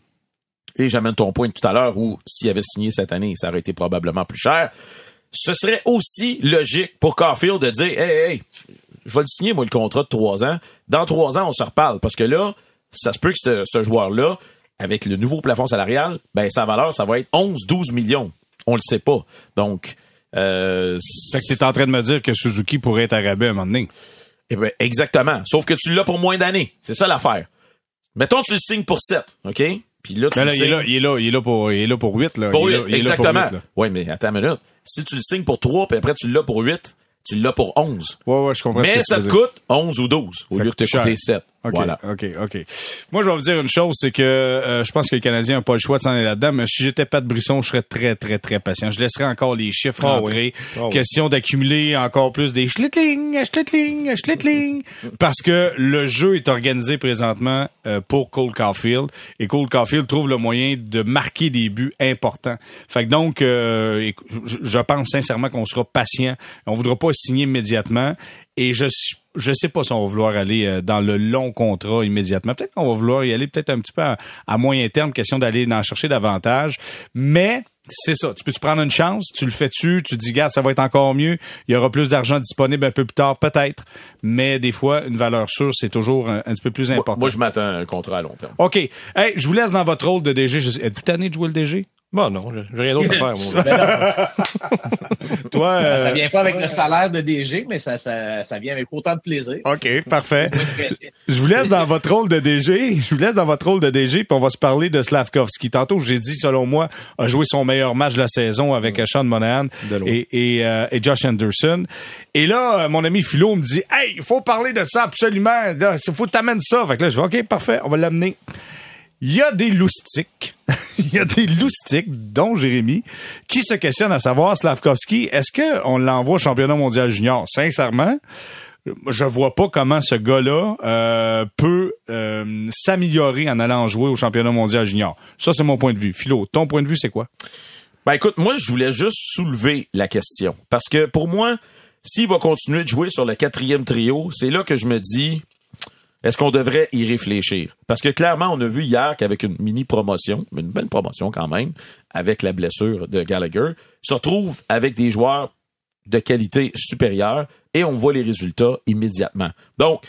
et j'amène ton point tout à l'heure où s'il avait signé cette année, ça aurait été probablement plus cher, ce serait aussi logique pour Caulfield de dire, hey, hey, je vais le signer, moi, le contrat de trois ans. Dans trois ans, on se reparle. Parce que là, ça se peut que ce, joueur-là, avec le nouveau plafond salarial, ben, sa valeur, ça va être 11, 12 millions. On le sait pas. Donc, euh, Fait que t'es en train de me dire que Suzuki pourrait être à à un moment donné. Eh ben, exactement. Sauf que tu l'as pour moins d'années. C'est ça l'affaire. Mettons, tu le signes pour 7, OK? Puis là, tu là, il, est là, il, est là, il est là pour, il est là pour 8, là. Pour 8, il est exactement. Oui, mais attends une minute. Si tu le signes pour 3, puis après tu l'as pour 8, tu l'as pour 11. Ouais, ouais, je comprends Mais ce que ça te coûte 11 ou 12 au Ça lieu de te coûte cher. coûter 7. OK, Voilà. OK, OK. Moi, je vais vous dire une chose, c'est que euh, je pense que le Canadien n'a pas le choix de s'en aller là-dedans, mais si j'étais pas de Brisson, je serais très, très, très patient. Je laisserais encore les chiffres Ah rentrer. oui. Ah oui. Question d'accumuler encore plus des schlittling, schlittling, schlittling. parce que le jeu est organisé présentement euh, pour Cole Caulfield. Et Cole Caulfield trouve le moyen de marquer des buts importants. Fait que donc, euh, je pense sincèrement qu'on sera patient. On voudra pas signer immédiatement. Et je suis- je sais pas si on va vouloir aller euh, dans le long contrat immédiatement. Peut-être qu'on va vouloir y aller peut-être un petit peu à, à moyen terme, question d'aller en chercher davantage. Mais c'est ça. Tu peux-tu prendre une chance? Tu le fais-tu? Tu te dis, regarde, ça va être encore mieux. Il y aura plus d'argent disponible un peu plus tard, peut-être. Mais des fois, une valeur sûre, c'est toujours un, un petit peu plus important. moi, je m'attends à un contrat à long terme. OK. Hey, je vous laisse dans votre rôle de DG. Êtes-vous tanné de jouer le DG? Bon, non, j'ai rien d'autre à faire, moi. Toi, euh, Ça vient pas avec le salaire de DG, mais ça, ça, ça vient avec autant de plaisir. OK, parfait. Je vous laisse dans votre rôle de DG. Je vous laisse dans votre rôle de DG, puis on va se parler de Slavkovski. Tantôt, j'ai dit, selon moi, a joué son meilleur match de la saison avec euh, Sean Monahan et, et, euh, et Josh Anderson. Et là, euh, mon ami Philo me dit, hey, il faut parler de ça absolument. Il faut que t'amènes ça. Fait que là, je vais, OK, parfait, on va l'amener. Il y a des loustiques, il y a des loustiques, dont Jérémy, qui se questionnent à savoir, Slavkovski, est-ce qu'on l'envoie au championnat mondial junior? Sincèrement, je vois pas comment ce gars-là euh, peut euh, s'améliorer en allant jouer au championnat mondial junior. Ça, c'est mon point de vue. Philo, ton point de vue, c'est quoi? Ben écoute, moi je voulais juste soulever la question. Parce que pour moi, s'il va continuer de jouer sur le quatrième trio, c'est là que je me dis est-ce qu'on devrait y réfléchir? Parce que clairement, on a vu hier qu'avec une mini promotion, une belle promotion quand même, avec la blessure de Gallagher, se retrouve avec des joueurs de qualité supérieure et on voit les résultats immédiatement. Donc,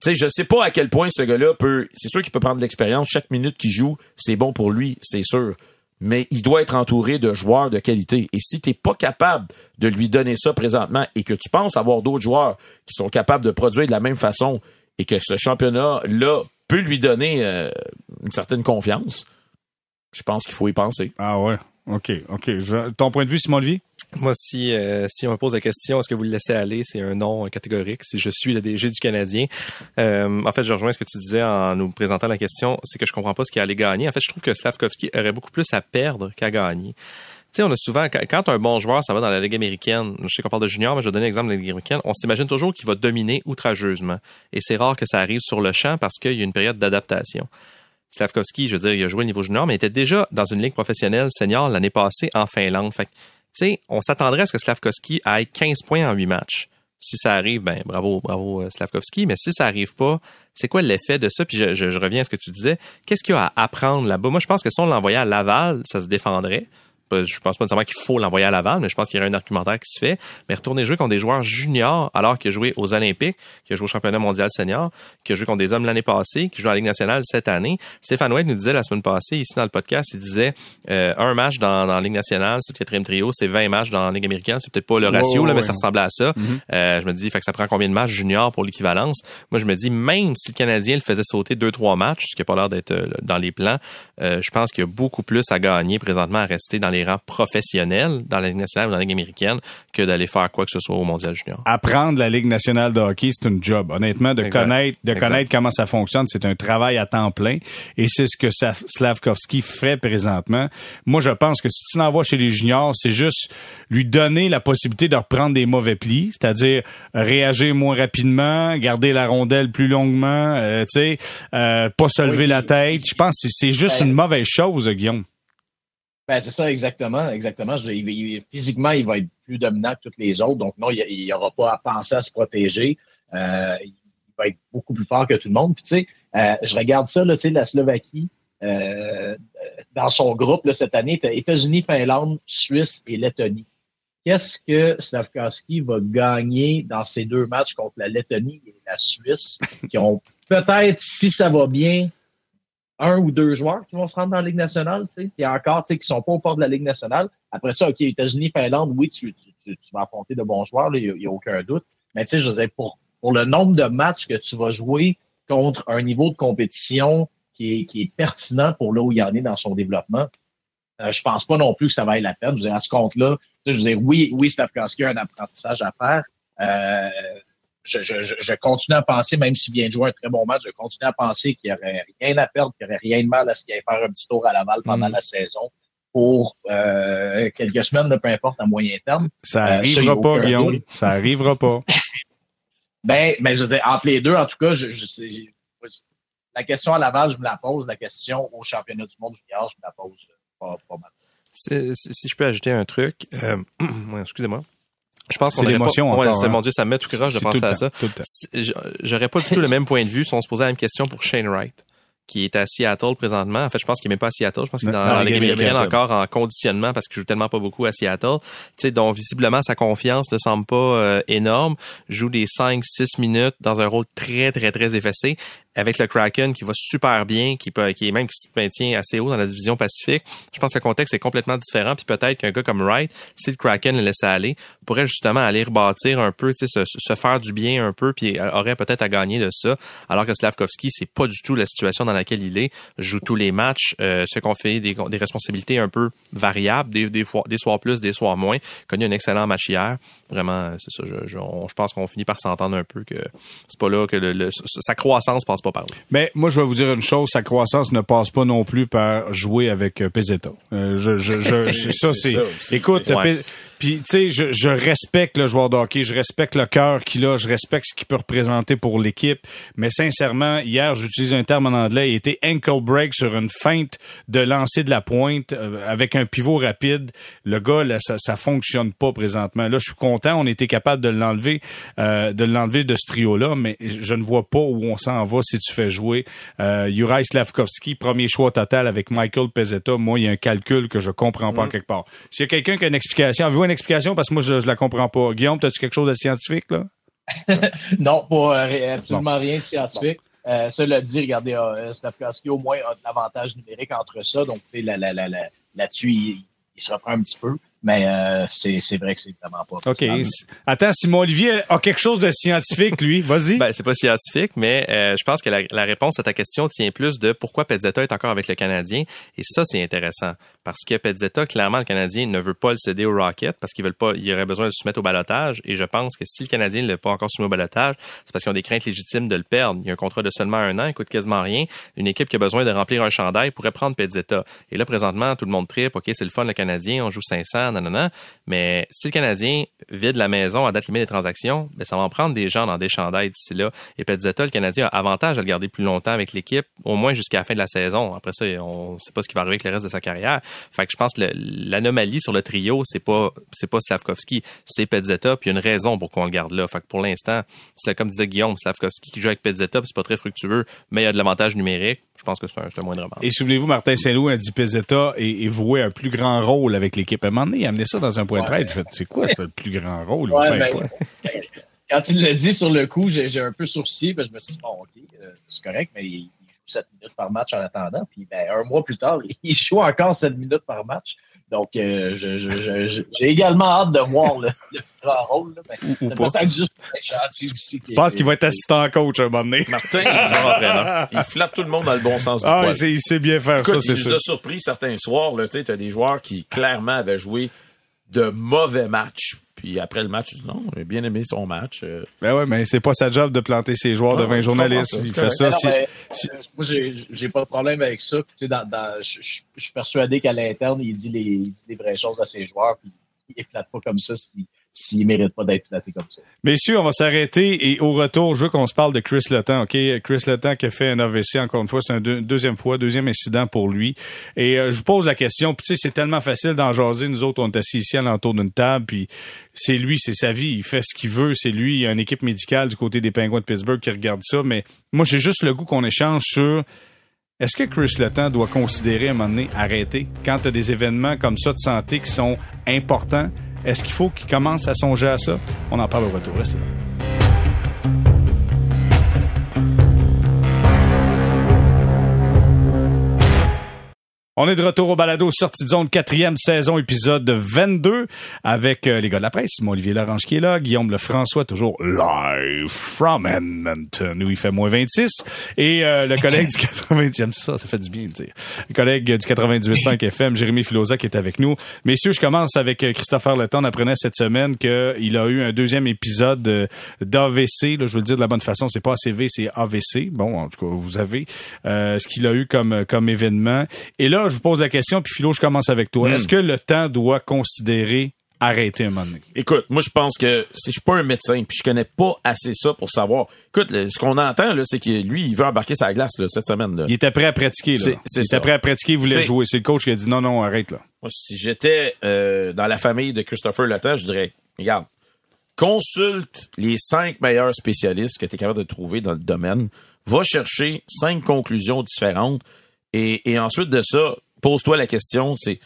tu sais, je sais pas à quel point ce gars-là peut. C'est sûr qu'il peut prendre de l'expérience. Chaque minute qu'il joue, c'est bon pour lui, c'est sûr. Mais il doit être entouré de joueurs de qualité. Et si t'es pas capable de lui donner ça présentement et que tu penses avoir d'autres joueurs qui sont capables de produire de la même façon et que ce championnat-là peut lui donner euh, une certaine confiance, je pense qu'il faut y penser. Ah ouais. OK, OK. Je- ton point de vue, Simon Olivier? Moi, si, euh, si on me pose la question, est-ce que vous le laissez aller, c'est un non catégorique. Si je suis le DG du Canadien, euh, en fait, je rejoins ce que tu disais en nous présentant la question, c'est que je comprends pas ce qu'il allait gagner. En fait, je trouve que Slavkovski aurait beaucoup plus à perdre qu'à gagner. Sais, on a souvent, quand, un bon joueur, ça va dans la Ligue américaine, je sais qu'on parle de junior, mais je vais donner l'exemple de la Ligue américaine, on s'imagine toujours qu'il va dominer outrageusement. Et c'est rare que ça arrive sur le champ parce qu'il y a une période d'adaptation. Slavkovski, je veux dire, il a joué au niveau junior, mais il était déjà dans une ligue professionnelle senior l'année passée en Finlande. Fait tu sais, on s'attendrait à ce que Slavkovski aille 15 points en 8 matchs. Si ça arrive, ben bravo, bravo euh, Slavkovski. Mais si ça arrive pas, c'est quoi l'effet de ça? Puis je reviens à ce que tu disais. Qu'est-ce qu'il y a à apprendre là-bas? Moi, je pense que si on l'envoyait à Laval, ça se défendrait. Pas- Je pense pas nécessairement qu'il faut l'envoyer à Laval, mais je pense qu'il y aurait un argumentaire qui se fait. Mais retourner jouer contre des joueurs juniors alors qu'il a joué aux Olympiques, qu'il a joué au championnat mondial senior, qu'il a joué contre des hommes l'année passée, qu'il joue à la Ligue nationale cette année. Stéphane White nous disait la semaine passée, ici dans le podcast, il disait euh, un match dans, dans la Ligue nationale, c'est le quatrième trio, c'est 20 matchs dans la Ligue américaine. C'est peut-être pas le ratio, là, mais ouais. ça ressemblait à ça. Euh, je me dis, fait que ça prend combien de matchs juniors pour l'équivalence? Moi, je me dis, même si le Canadien le faisait sauter deux, trois matchs, ce qui n'a pas l'air d'être euh, dans les plans, euh, je pense qu'il y a beaucoup plus à gagner présentement à rester dans les les rangs professionnels dans la Ligue nationale ou dans la Ligue américaine que d'aller faire quoi que ce soit au Mondial Junior. Apprendre la Ligue nationale de hockey, c'est une job. Honnêtement, de connaître, de connaître comment ça fonctionne, c'est un travail à temps plein. Et c'est ce que Slavkovski fait présentement. Moi, je pense que si tu l'envoies chez les juniors, c'est juste lui donner la possibilité de reprendre des mauvais plis, c'est-à-dire réagir moins rapidement, garder la rondelle plus longuement, euh, tu sais, euh, pas se lever la tête. Je pense que c'est juste ben, une mauvaise chose, Guillaume. Ben, c'est ça, exactement. exactement. physiquement, il va être plus dominant que tous les autres. Donc, non, il n'y aura pas à penser à se protéger. Euh, il va être beaucoup plus fort que tout le monde. tu sais, euh, je regarde ça, là, tu sais, la Slovaquie, euh, dans son groupe là, cette année, États-Unis, Finlande, Suisse et Lettonie. Qu'est-ce que Slavkowski va gagner dans ces deux matchs contre la Lettonie et la Suisse, qui ont peut-être, si ça va bien, un ou deux joueurs qui vont se rendre dans la Ligue nationale, tu sais, et encore, tu sais, qui sont pas au port de la Ligue nationale. Après ça, OK, États-Unis, Finlande, oui, tu, tu, tu, vas affronter de bons joueurs, il n'y a, aucun doute. Mais tu sais, je dire, pour, pour le nombre de matchs que tu vas jouer contre un niveau de compétition qui est, qui est pertinent pour là où il en est dans son développement, euh, je pense pas non plus que ça vaille la peine. Je veux dire, à ce compte-là, je veux dire, oui, oui, Stavkowski a un apprentissage à faire. Euh, je, je, je, continue à penser, même s'il vient de jouer un très bon match, je continue à penser qu'il n'y aurait rien à perdre, qu'il n'y aurait rien de mal à ce qu'il aille faire un petit tour à Laval pendant mm. la saison pour euh, quelques semaines, peu importe, à moyen terme. Ça euh, arrivera pas, Guillaume. Ça arrivera pas. ben, ben, je veux dire, entre les deux, en tout cas, je, je, la question à Laval, je me la pose. La question au championnat du monde junior, je me la pose pas, pas mal. Si je peux ajouter un truc, euh, excusez-moi. Je pense qu'on l'émotion pas... ouais, Mon Dieu, ça me met tout croche de penser à ça. J'aurais pas du tout le même point de vue si on se posait la même question pour Shane Wright qui est à Seattle présentement. En fait, je pense qu'il n'est même pas à Seattle. Je pense qu'il est dans, la Ligue encore en conditionnement parce qu'il joue tellement pas beaucoup à Seattle. Tu sais, donc visiblement sa confiance ne semble pas euh, énorme. Joue des 5-6 minutes dans un rôle très très très effacé avec le Kraken qui va super bien, qui peut, qui est même qui se maintient assez haut dans la division Pacifique. Je pense que le contexte est complètement différent. Puis peut-être qu'un gars comme Wright, si le Kraken le laissait aller, pourrait justement aller rebâtir un peu, se, faire du bien un peu, puis aurait peut-être à gagner de ça. Alors que Slavkovski, c'est pas du tout la situation dans laquelle il est. Joue tous les matchs, euh, se confie des, responsabilités un peu variables, des, des fois, des soirs plus, des soirs moins. Connu un excellent match hier. Vraiment, c'est ça. Je, je, je pense qu'on finit par s'entendre un peu que c'est pas là que le, sa croissance passe pas par là. Mais moi, je vais vous dire une chose sa croissance ne passe pas non plus par jouer avec euh, Pezzetta. Euh, je, je, je, ça, c'est. Écoute, puis, tu sais, je, je, respecte le joueur de hockey, je respecte le cœur qu'il a, je respecte ce qu'il peut représenter pour l'équipe. Mais sincèrement, hier, j'utilise un terme en anglais, il était ankle break sur une feinte de lancer de la pointe euh, avec un pivot rapide. Le gars, là, ça, ça fonctionne pas présentement. Là, je suis content, on était capable de l'enlever, euh, de l'enlever de ce trio-là, mais je ne vois pas où on s'en va si tu fais jouer euh, Juraj Slavkovski, premier choix total avec Michael Pezzetta. Moi, il y a un calcul que je comprends pas mm. quelque part. S'il y a quelqu'un qui a une explication, avez-vous une explication parce que moi, je, la comprends pas. Guillaume, as-tu quelque chose de scientifique, là? non, pas euh, absolument rien de scientifique. Euh, cela dit, regardez, euh, Stavkovski au moins a de l'avantage numérique entre ça. Donc, là-dessus, il, il, se reprend un petit peu. Mais euh, c'est vrai que c'est vraiment pas. OK. Attends, Simon Olivier a quelque chose de scientifique, lui. Vas-y. ben, c'est pas scientifique, mais euh, je pense que la, la, réponse à ta question tient plus de pourquoi Pezzetta est encore avec le Canadien. Et ça, c'est intéressant. Parce que Pezzetta, clairement, le Canadien ne veut pas le céder au Rocket parce qu'ils veulent pas, il aurait besoin de se soumettre au balotage. Et je pense que si le Canadien ne l'a pas encore soumis au balotage, c'est parce qu'ils ont des craintes légitimes de le perdre. Il y a un contrat de seulement un an, il coûte quasiment rien. Une équipe qui a besoin de remplir un chandail pourrait prendre Pezzetta. Et là, présentement, tout le monde tripe. OK, c'est le fun, le Canadien, on joue 500, Mais si le Canadien vide la maison à date limite des transactions, ben ça va en prendre des gens dans des chandails d'ici là. Et Pezzetta, le Canadien a avantage à le garder plus longtemps avec l'équipe, au moins jusqu'à la fin de la saison. Après ça, on ne sait pas ce qui va arriver avec le reste de sa carrière. Fait que je pense que l'anomalie sur le trio, c'est pas c'est pas Slavkovski, c'est Pezzetta, puis il y a une raison pour qu'on le garde là. Fait que pour l'instant, c'est comme disait Guillaume, Slavkovski qui joue avec Pezzetta, c'est pas très fructueux, mais il y a de l'avantage numérique. Je pense que c'est un, un moindre Et souvenez-vous, Martin Saint-Loup a dit Pezzetta et, et voué un plus grand rôle avec l'équipe. À un moment donné, il a amené ça dans un point de trade. c'est quoi ce plus grand rôle? Ben, quand il l'a dit sur le coup, j'ai un peu sourcillé. je me suis dit, bon, OK, euh, c'est correct, mais il, joue 7 minutes par match en attendant. Puis ben, un mois plus tard, il joue encore 7 minutes par match. Donc, euh, j'ai également hâte de voir le, le grand rôle. Là, mais Ou c'est pas. peut-être juste pour être gentil aussi. Je pense qu'il va être assistant coach un moment donné. Martin, genre entraîneur, il flatte tout le monde dans le bon sens du Ah, poil. il sait, il sait bien faire Écoute, ça, c'est il nous a surpris certains soirs. Tu sais, t'as des joueurs qui clairement avaient joué de mauvais matchs. Puis après le match, tu dis non, j'ai bien aimé son match. Euh, Ben ouais, mais c'est pas sa job de planter ses joueurs devant un je journaliste. Il fait ça. Si- euh, moi, j'ai, pas de problème avec ça. Tu sais, dans, dans, je, je- je suis persuadé qu'à l'interne, il dit les, il dit les vraies choses à ses joueurs. Puis, il flatte pas comme ça s'il, s'il mérite pas d'être comme ça. Messieurs, on va s'arrêter et au retour, je veux qu'on se parle de Chris Letang, OK? Chris Letang qui a fait un AVC, encore une fois, c'est un deux- deuxième fois, deuxième incident pour lui. Et euh, je vous pose la question, puis tu sais, c'est tellement facile d'en jaser. Nous autres, on est assis ici à l'entour d'une table, puis c'est lui, c'est sa vie, il fait ce qu'il veut, c'est lui, il y a une équipe médicale du côté des Penguins de Pittsburgh qui regarde ça, mais moi, j'ai juste le goût qu'on échange sur est-ce que Chris Letang doit considérer à un moment donné arrêter? Quand tu as des événements comme ça de santé qui sont importants? Est-ce qu'il faut qu'il commence à songer à ça? On en parle au retour. Restez là. On est de retour au balado sortie de zone quatrième saison épisode 22 avec euh, les gars de la presse, Simon Olivier Larange qui est là, Guillaume Lefrançois toujours live from Edmonton où il fait moins 26 et euh, le collègue du 80 j'aime ça, ça fait du bien de dire. Le collègue du 98.5 FM, Jérémy Filosa qui est avec nous. Messieurs, je commence avec euh, Christopher Letton. On apprenait cette semaine qu'il a eu un deuxième épisode euh, d'AVC. Là, je veux le dire de la bonne façon, c'est pas ACV, c'est AVC. Bon, en tout cas, vous avez euh, ce qu'il a eu comme comme événement. Et là, je vous pose la question, puis Philo, je commence avec toi. Est-ce que le temps doit considérer arrêter un moment donné? Écoute, moi je pense que si je suis pas un médecin, puis je connais pas assez ça pour savoir. Écoute, ce qu'on entend là, c'est que lui, il veut embarquer sa glace là, cette semaine. Là. Il était prêt à pratiquer, là. C'est- c'est il était prêt à pratiquer, il voulait T'sais- jouer. C'est le coach qui a dit non, non, arrête, là. Moi, si j'étais euh, dans la famille de Christopher Letang, je dirais, regarde, consulte les cinq meilleurs spécialistes que tu es capable de trouver dans le domaine, va chercher cinq conclusions différentes et, et ensuite de ça, pose-toi la question, c'est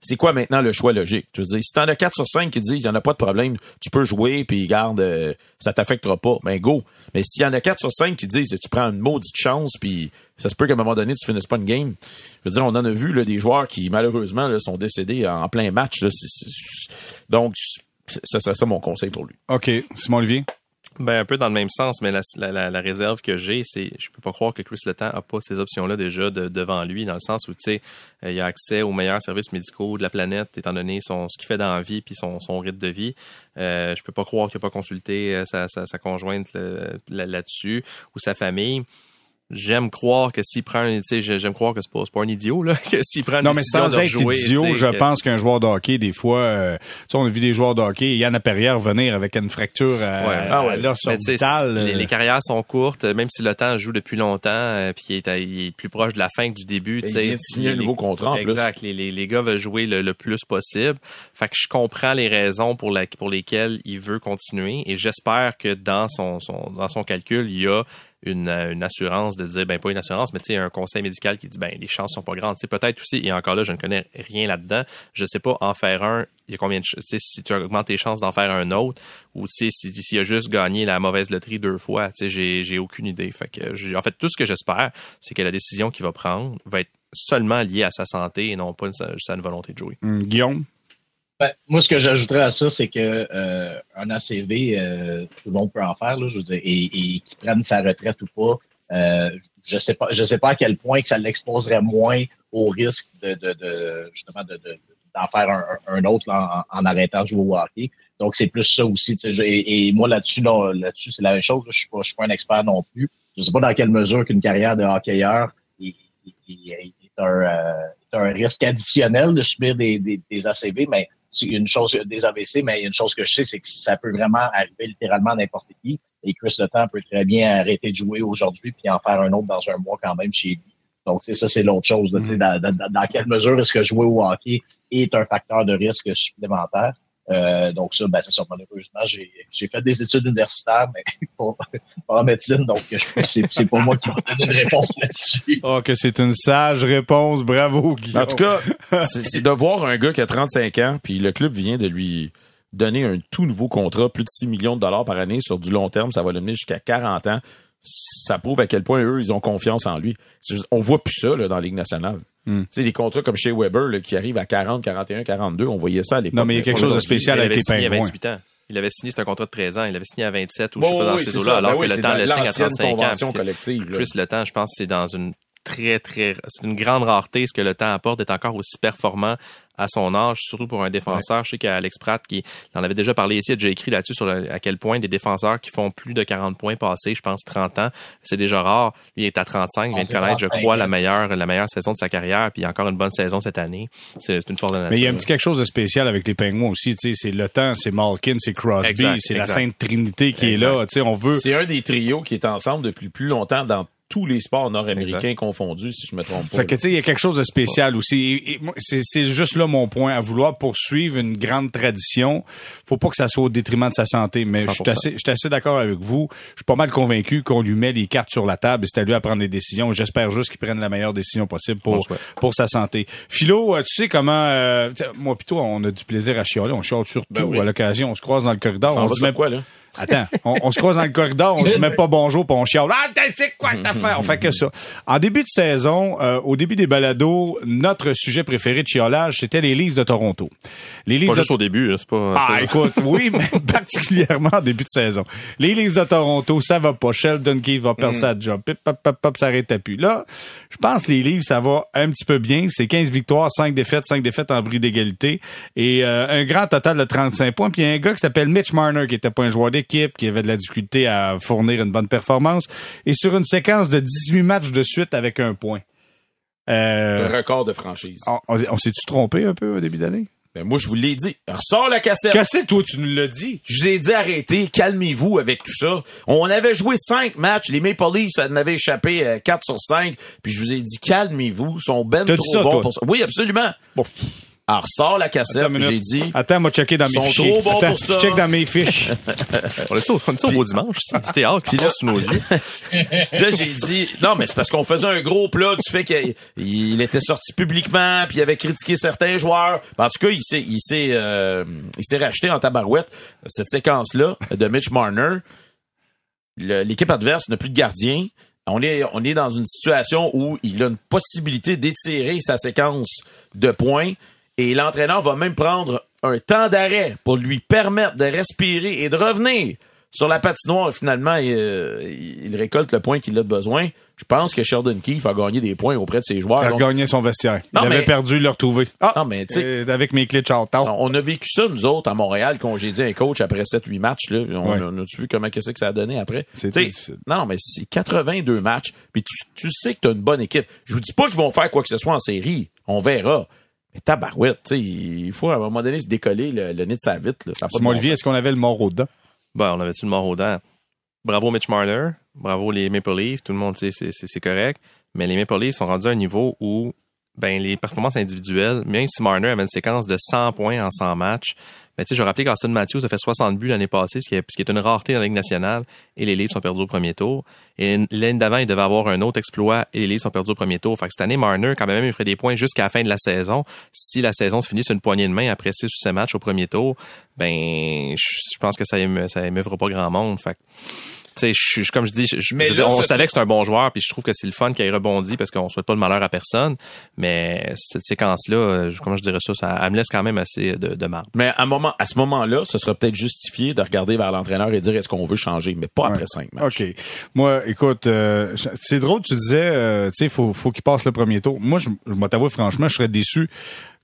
c'est quoi maintenant le choix logique? Tu veux dire, si t'en as 4 sur 5 qui disent il n'y en a pas de problème, tu peux jouer, puis garde, euh, ça t'affectera pas, ben go. Mais s'il y en a 4 sur 5 qui disent tu prends une maudite chance, puis ça se peut qu'à un moment donné, tu finisses pas une game. Je veux dire, on en a vu là, des joueurs qui, malheureusement, là, sont décédés en plein match. là. Donc, ça serait ça mon conseil pour lui. OK. Simon Olivier? Ben, un peu dans le même sens, mais la, la, la, réserve que j'ai, c'est je peux pas croire que Chris Letang a pas ces options-là déjà de- devant lui, dans le sens où, tu sais, euh, il a accès aux meilleurs services médicaux de la planète, étant donné son, ce qu'il fait dans la vie puis son, son rythme de vie. Euh, je peux pas croire qu'il a pas consulté euh, sa, sa, sa conjointe là- là- là-dessus ou sa famille. J'aime croire que s'il prend, tu sais, j'ai- j'aime croire que c'est pas, c'est pas un idiot, là, que s'il prend une Non, mais sans de être idiot, je que- pense qu'un joueur de hockey, des fois, euh, tu sais, on a vu des joueurs de hockey, Yann Perrière venir avec une fracture à, Ouais. à Ah ouais. l'os Mais tu sais, orbital. Les, euh, les carrières sont courtes, même si le temps joue depuis longtemps, euh, puis il est, à- il est plus proche de la fin que du début. Et tu il sais. vient de signer un Les- nouveau contrat, en plus. Exact. Les, les, les gars veulent jouer le, le plus possible. Fait que je comprends les raisons pour, la, pour lesquelles il veut continuer, et j'espère que dans son, son dans son calcul, il y a une, euh, une assurance de dire ben pas une assurance mais tu sais un conseil médical qui dit ben les chances sont pas grandes. Tu sais peut-être aussi et encore là je ne connais rien là-dedans je sais pas en faire un il y a combien de tu sais si tu augmentes tes chances d'en faire un autre ou tu sais si- s'il a juste gagné la mauvaise loterie deux fois tu sais j'ai j'ai aucune idée. Fait que en fait tout ce que j'espère c'est que la décision qu'il va prendre va être seulement liée à sa santé et non pas juste à une volonté de jouer. Hum, Guillaume? Ben, moi, ce que j'ajouterais à ça, c'est que euh, un ACV, euh, tout le monde peut en faire, là, je veux dire, et, et qu'il prenne sa retraite ou pas. Euh, je sais pas, je sais pas à quel point que ça l'exposerait moins au risque de, de, de justement de, de- d'en faire un, un autre en, en arrêtant de jouer au hockey. Donc c'est plus ça aussi. Et, et moi là-dessus, là, là-dessus, c'est la même chose. là. Je suis pas, je suis pas un expert non plus. Je sais pas dans quelle mesure qu'une carrière de hockeyeur est- est un, euh, est un risque additionnel de subir des, des, des ACV, mais c'est une chose des AVC, mais une chose que je sais, c'est que ça peut vraiment arriver littéralement à n'importe qui. Et Chris Le Temps peut très bien arrêter de jouer aujourd'hui puis en faire un autre dans un mois quand même chez lui. Donc, c'est ça, c'est l'autre chose. là, sais, dans, dans- dans quelle mesure est-ce que jouer au hockey est un facteur de risque supplémentaire? Euh, donc ça, ben c'est ça. Malheureusement, j'ai j'ai fait des études universitaires, mais pas, pas en médecine, donc que c'est c'est pas moi qui vais donner une réponse là-dessus. Oh, que c'est une sage réponse. Bravo, Guillaume. En tout cas, c'est c'est de voir un gars qui a 35 ans, puis le club vient de lui donner un tout nouveau contrat, plus de 6 millions de dollars par année sur du long terme, ça va le mener jusqu'à 40 ans. Ça prouve à quel point eux, ils ont confiance en lui. On voit plus ça là, dans la Ligue nationale. Tu sais, des contrats comme chez Weber là, qui arrivent à 40, 41, 42, on voyait ça à l'époque. Non, mais il y a quelque chose de spécial il avec avait les signé à pingouins. 28 ans. Il avait signé, c'est un contrat de 13 ans. Il avait signé à 27 ou Bon, je sais pas dans oui, ces c'est eaux-là, alors Ben que oui, le c'est temps le signe à l'ancienne 35 ans. convention collective, là. Plus le temps, je pense que c'est dans une très, très, c'est une grande rareté ce que le temps apporte d'être encore aussi performant à son âge, surtout pour un défenseur. Je sais qu'Alex Pratt, qui il en avait déjà parlé ici, a déjà écrit là-dessus sur le- à quel point des défenseurs qui font plus de 40 points passés, je pense 30 ans, c'est déjà rare. Lui il est à 35, il vient de connaître, je 35, crois, la meilleure, la meilleure saison de sa carrière, puis il a encore une bonne saison cette année. C'est c'est une force de nature. Mais il y a un petit quelque chose de spécial avec les pingouins aussi. Tu sais, c'est le temps, c'est Malkin, c'est Crosby, c'est la. Sainte Trinité qui Exact. est là. Tu sais, on veut. C'est un des trios qui est ensemble depuis plus longtemps dans tous les sports nord-américains confondus, si je me trompe pas. Fait que tu sais, il y a quelque chose de spécial aussi. C'est juste là mon point. À vouloir poursuivre une grande tradition, faut pas que ça soit au détriment de sa santé. Mais je suis 100%. assez, je suis assez d'accord avec vous. Je suis pas mal convaincu qu'on lui met les cartes sur la table et c'est à lui à prendre les décisions. J'espère juste qu'il prenne la meilleure décision possible pour pour sa santé. Philo, euh, tu sais comment euh, moi pis toi, on a du plaisir à chialer. On chiale surtout Ben oui. à l'occasion. On se croise dans le corridor. Ça on va se met quoi, là? Attends, on, on se croise dans le corridor, on se même pas bonjour, puis on chiale. Ah, t'as- c'est quoi ta affaire? On fait que ça. En début de saison, euh, au début des balados, notre sujet préféré de chiolage, c'était les livres de Toronto. Les livres Pas de juste au début, c'est pas. ah, écoute, oui, mais particulièrement en début de saison. Les Leafs de Toronto, ça va pas. Sheldon Keefe va perdre sa job. Pip, pop, pop, pop, ça arrête plus. Là, je pense que les Leafs, ça va un petit peu bien. C'est 15 victoires, 5 défaites, 5 défaites en bris d'égalité. Et euh, un grand total de 35 points. Puis il y a un gars qui s'appelle Mitch Marner, qui était pas un joueur qui avait de la difficulté à fournir une bonne performance. Et sur une séquence de 18 matchs de suite avec un point. Euh, Un record de franchise. on on- on s'est-tu trompé un peu au début d'année? Ben, moi, je vous l'ai dit. Ressors la cassette. Que toi, tu nous l'as dit? Je vous ai dit arrêtez, calmez-vous avec tout ça. On avait joué cinq matchs, les Maple Leafs ça en avait échappé euh, 4 sur 5, puis je vous ai dit calmez-vous, ils sont ben trop ça, bons toi? pour ça. Oui, absolument. Bon. Alors, ressors la cassette, j'ai dit Attends, moi, checker dans mes Sont fichiers. trop bons Attends, pour ça. Je check dans mes fiches. On est au, on est au beau dimanche. C'est du théâtre qui passe sous nos yeux. Puis là, j'ai dit, non, mais c'est parce qu'on faisait un gros plat du fait qu'il il était sorti publiquement, puis il avait critiqué certains joueurs. En tout cas, il s'est, il s'est, euh, il s'est racheté en tabarouette cette séquence-là de Mitch Marner. Le- l'équipe adverse n'a plus de gardien. On est, on est dans une situation où il a une possibilité d'étirer sa séquence de points et l'entraîneur va même prendre un temps d'arrêt pour lui permettre de respirer et de revenir sur la patinoire. Finalement, il, euh, il récolte le point qu'il a besoin. Je pense que Sheldon Keefe a gagné des points auprès de ses joueurs. Il a Donc, regagné son vestiaire. Non, il avait perdu, il l'a retrouvé. Ah, Non, mais tu sais- euh, avec mes clés de on a vécu ça, nous autres, à Montréal, quand j'ai dit un coach après 7-8 matchs. Là, on, Ouais. on a-tu vu comment qu'est-ce que ça a donné après? C'était difficile. Non, mais c'est 82 matchs, puis tu, tu sais que tu as une bonne équipe. Je vous dis pas qu'ils vont faire quoi que ce soit en série. On verra. Mais tabarouette, tu sais, il faut à un moment donné se décoller le, le nez de sa vitre. Là. Ça a pas de Simon bon Olivier, est-ce qu'on avait le mort au dedans? Ben, on avait-tu le mort aux dents? Bravo Mitch Marner. Bravo les Maple Leafs. Tout le monde sait c'est, c'est, c'est correct. Mais les Maple Leafs sont rendus à un niveau où, ben, les performances individuelles, même si Marner avait une séquence de 100 points en 100 matchs, ben, tu sais, je rappelle qu'Austin Matthews a fait 60 buts l'année passée, ce qui est, ce qui est une rareté dans la Ligue nationale, et les Leafs sont perdus au premier tour. Et l'année d'avant, il devait avoir un autre exploit, et les Leafs sont perdus au premier tour. Fait que cette année, Marner, quand même, il ferait des points jusqu'à la fin de la saison. Si la saison se finit sur une poignée de main après 6 ou 7 matchs au premier tour, ben, je pense que ça éme, ça émeuvra pas grand monde. Fait que, tu sais, je suis- comme je dis, je, je- Mais je veux là, dire, on savait que c'est un bon joueur, puis je trouve que c'est le fun qu'il ait rebondi parce qu'on souhaite pas le malheur à personne. Mais cette séquence-là, comment je dirais ça, ça elle me laisse quand même assez de, de marbre. Mais à, un moment, à ce moment-là, ce serait peut-être justifié de regarder vers l'entraîneur et dire est-ce qu'on veut changer, mais pas après cinq matchs. OK. Moi, écoute, euh, c'est drôle, tu disais, euh, tu sais, faut, faut qu'il passe le premier tour. Moi, je, je t'avouer franchement, je serais déçu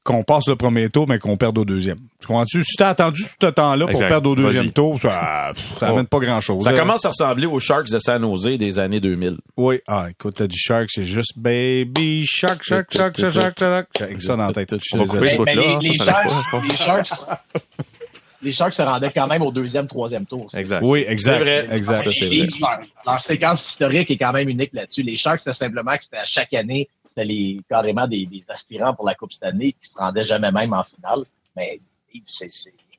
qu'on passe le premier tour, mais qu'on perde au deuxième. Tu comprends-tu? Si t'as attendu tout ce temps-là pour Exact. perdre au deuxième tour, ça, pff, ça amène pas grand-chose. Ça là. commence à ressembler aux Sharks de San Jose des années 2000. Oui. Ah, écoute, t'as dit Shark, c'est juste Baby Shark, Shark, Shark, Shark, Shark, Shark. J'ai ça dans la tête. Je couper ce bout-là, les, hein, Sharks, les Sharks, les Sharks se rendaient quand même au deuxième, troisième tour. Exact. Oui, exact. C'est vrai. Exact. Ça, vrai. Leur séquence historique est quand même unique là-dessus. Les Sharks, c'est simplement que c'était à chaque année, c'était les, carrément des, aspirants pour la Coupe cette année qui se rendaient jamais même en finale. Mais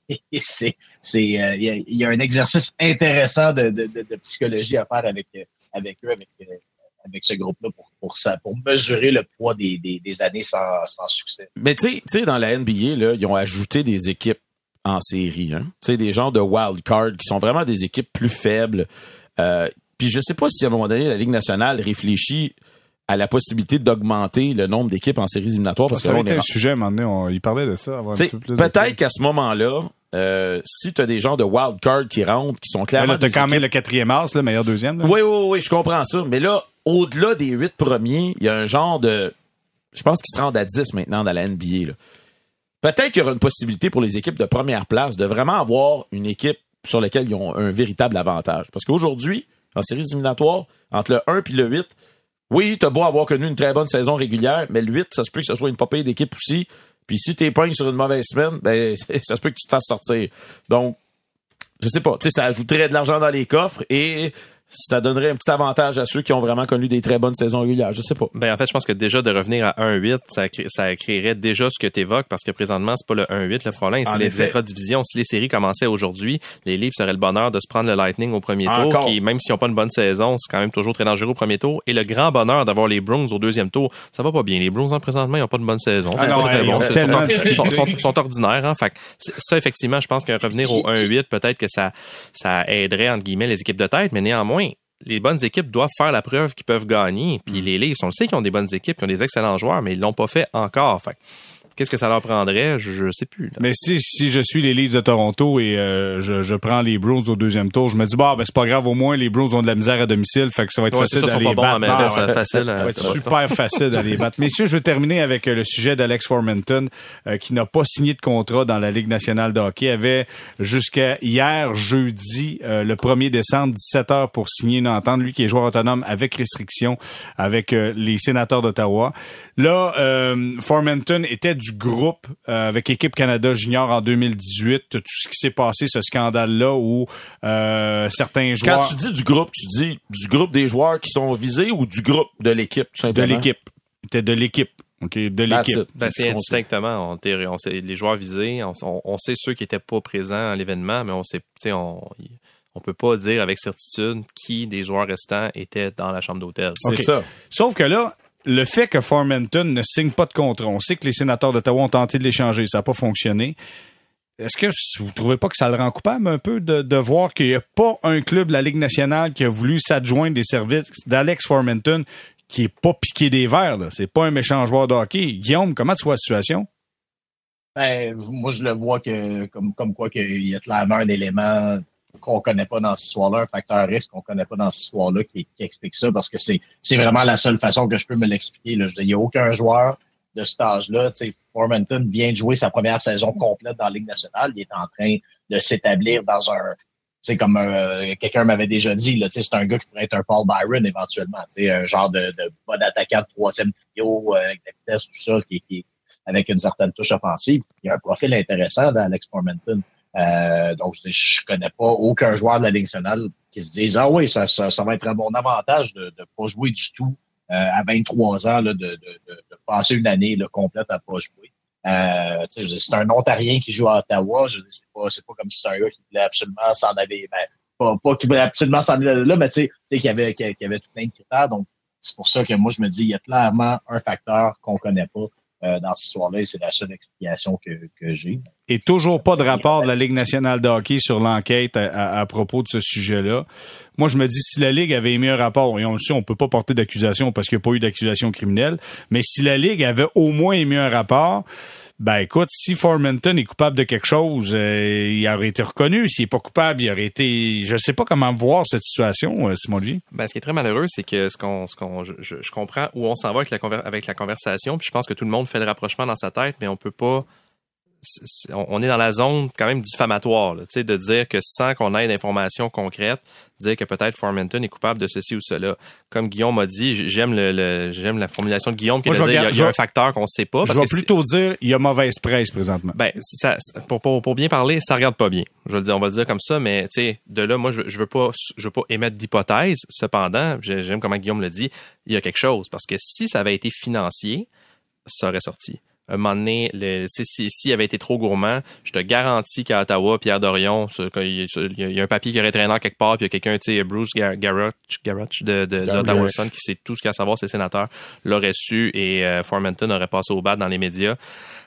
c'est, c'est, euh, il y, y a un exercice intéressant de, de, de, psychologie à faire avec, euh, avec eux, avec, euh, avec ce groupe-là pour, pour, ça, pour mesurer le poids des, des, années sans, succès. Mais tu sais- dans la NBA, là, ils ont ajouté des équipes en série. Hein? Tu sais, des gens de wild card qui sont vraiment des équipes plus faibles. Puis je sais pas si à un moment donné, la Ligue nationale réfléchit à la possibilité d'augmenter le nombre d'équipes en séries éliminatoires. Parce ça que là, est un sujet, à un moment donné, on- il parlait de ça. Peut-être qu'à ce moment-là, euh, si tu as des gens de wild card qui rentrent, qui sont clairement. t'as des quand même le quatrième as, le meilleur deuxième. là. Oui, oui, oui, je comprends ça. Mais là, au-delà des huit premiers, il y a un genre de. Je pense qu'ils se rendent à 10 maintenant dans la NBA. Peut-être qu'il y aura une possibilité pour les équipes de première place de vraiment avoir une équipe sur laquelle ils ont un véritable avantage. Parce qu'aujourd'hui, en séries éliminatoires, entre le 1 et le 8, oui, t'as beau avoir connu une très bonne saison régulière, mais le 8, ça se peut que ce soit une popée d'équipe aussi. Puis si t'es sur une mauvaise semaine, ben, ça se peut que tu te fasses sortir. Donc, je sais pas, tu sais, ça ajouterait de l'argent dans les coffres et ça donnerait un petit avantage à ceux qui ont vraiment connu des très bonnes saisons régulières. Je sais pas. Ben en fait, je pense que déjà de revenir à 1-8, ça, ça créerait déjà ce que tu évoques parce que présentement, c'est pas le 1-8 le problème, c'est les intra-divisions. Si les séries commençaient aujourd'hui, les livres seraient le bonheur de se prendre le Lightning au premier tour, Encore. qui même s'ils n'ont pas une bonne saison, c'est quand même toujours très dangereux au premier tour, et le grand bonheur d'avoir les Bruins au deuxième tour. Ça va pas bien. Les Bruins, en présentement, ils ont pas de bonne saison. Ah non, bon. ils sont, sont, sont- sont ordinaires. Hein. Fait que ça, effectivement, je pense qu'un revenir au 1-8, peut-être que ça, ça aiderait, entre guillemets, les équipes de tête, mais néanmoins, les bonnes équipes doivent faire la preuve qu'ils peuvent gagner. Puis Mm. les Leafs, on le sait qu'ils ont des bonnes équipes, qu'ils ont des excellents joueurs, mais ils l'ont pas fait encore. Fait qu'est-ce que ça leur prendrait? Je, je sais plus. là. Mais si, si je suis les Leafs de Toronto et euh, je, je prends les Bruins au deuxième tour, je me dis, bah, ben, c'est pas grave, au moins, les Bruins ont de la misère à domicile, fait que ça va être Ouais, facile d'aller battre. ça va être facile. Ça va être Boston. super facile d'aller battre. Messieurs, je vais terminer avec euh, le sujet d'Alex Formenton, euh, qui n'a pas signé de contrat dans la Ligue nationale de hockey. avait jusqu'à hier, jeudi, euh, le 1er décembre, 17 heures pour signer une entente. Lui qui est joueur autonome avec restriction avec euh, les sénateurs d'Ottawa. Là, euh, Formenton était du groupe euh, avec Équipe Canada Junior en 2018. Tout ce qui s'est passé, ce scandale-là où euh, certains Quand joueurs... tu dis du groupe, tu dis du groupe des joueurs qui sont visés ou du groupe de l'équipe, tout De l'équipe. C'était de l'équipe. OK, de That's l'équipe. Ben, C'est indistinctement. On, sait les joueurs visés. On, on- on sait ceux qui étaient pas présents à l'événement, mais on sait, on, on peut pas dire avec certitude qui des joueurs restants étaient dans la chambre d'hôtel. C'est ça. Sauf que là, le fait que Formenton ne signe pas de contrat, on sait que les sénateurs d'Ottawa ont tenté de l'échanger, ça n'a pas fonctionné. Est-ce que vous trouvez pas que ça le rend coupable un peu de, voir qu'il n'y a pas un club de la Ligue nationale qui a voulu s'adjoindre des services d'Alex Formenton qui est pas piqué des verres, là? C'est pas un méchant joueur de hockey. Guillaume, comment tu vois la situation? Ben, moi, je le vois que comme, comme quoi qu'il y a clairement un élément qu'on connaît pas dans cette histoire-là, un facteur risque qu'on connaît pas dans cette histoire-là qui, explique ça, parce que c'est c'est vraiment la seule façon que je peux me l'expliquer. Il n'y a aucun joueur de cet âge-là. Formanton vient de jouer sa première saison complète dans la Ligue nationale. Il est en train de s'établir dans un... Sais, comme euh, quelqu'un m'avait déjà dit, c'est un gars qui pourrait être un Paul Byron éventuellement. Un genre de, de bon attaquant de troisième trio, euh, avec la vitesse, tout ça, qui, avec une certaine touche offensive. Il y a un profil intéressant dans Alex Formanton. Euh, donc, je, connais pas aucun joueur de la Ligue nationale qui se dise Ah oui, ça, ça, ça va être un bon avantage de ne pas jouer du tout euh, à 23 ans, là, de, de, de, passer une année là, complète à pas jouer. Euh, c'est un Ontarien qui joue à Ottawa. Je C'est pas, c'est pas comme si c'était un gars qui voulait absolument s'en aller. Ben, pas, pas qu'il voulait absolument s'en aller là, mais tu sais qu'il y avait, qu'il y avait tout plein de critères. Donc, c'est pour ça que moi, je me dis, il y a clairement un facteur qu'on connaît pas euh, dans cette histoire-là c'est la seule explication que, j'ai. Et toujours pas de rapport de la Ligue nationale de hockey sur l'enquête à, à- à propos de ce sujet-là. Moi, je me dis, si la Ligue avait émis un rapport, et on le sait, on peut pas porter d'accusation parce qu'il n'y a pas eu d'accusation criminelle, mais si la Ligue avait au moins émis un rapport, ben écoute, si Formanton est coupable de quelque chose, euh, il aurait été reconnu. S'il est pas coupable, il aurait été... Je sais pas comment voir cette situation, euh, Simon Lee. Ben, ce qui est très malheureux, c'est que ce qu'on, ce qu'on, je, je- comprends où on s'en va avec la, avec la conversation, puis je pense que tout le monde fait le rapprochement dans sa tête, mais on peut pas. On est dans la zone quand même diffamatoire, tu sais, de dire que sans qu'on ait d'informations concrètes, dire que peut-être Formanton est coupable de ceci ou cela. Comme Guillaume m'a dit, j'aime le, le- j'aime la formulation de Guillaume qui Moi, je dire il y a- regarde- il y, a je- un facteur qu'on sait pas. Je vais plutôt dire, il y a mauvaise presse présentement. ben, ça, pour, pour, pour bien parler, ça regarde pas bien. Je le dire, on va le dire comme ça, mais tu sais, de là, moi, je, je veux pas, je veux pas émettre d'hypothèse. Cependant, j'ai- j'aime comment Guillaume le dit, il y a quelque chose. Parce que si ça avait été financier, ça aurait sorti. Un moment donné, sais, si, s'il avait été trop gourmand, je te garantis qu'à Ottawa, Pierre Dorion, il y, a- un papier qui aurait traîné en quelque part, puis il y a quelqu'un, tu sais, Bruce Gar- Garrett, Garrett de, de. Ottawa Sun, qui sait tout ce qu'il y a à savoir, ses sénateurs, l'aurait su et euh, Formanton aurait passé au bas dans les médias.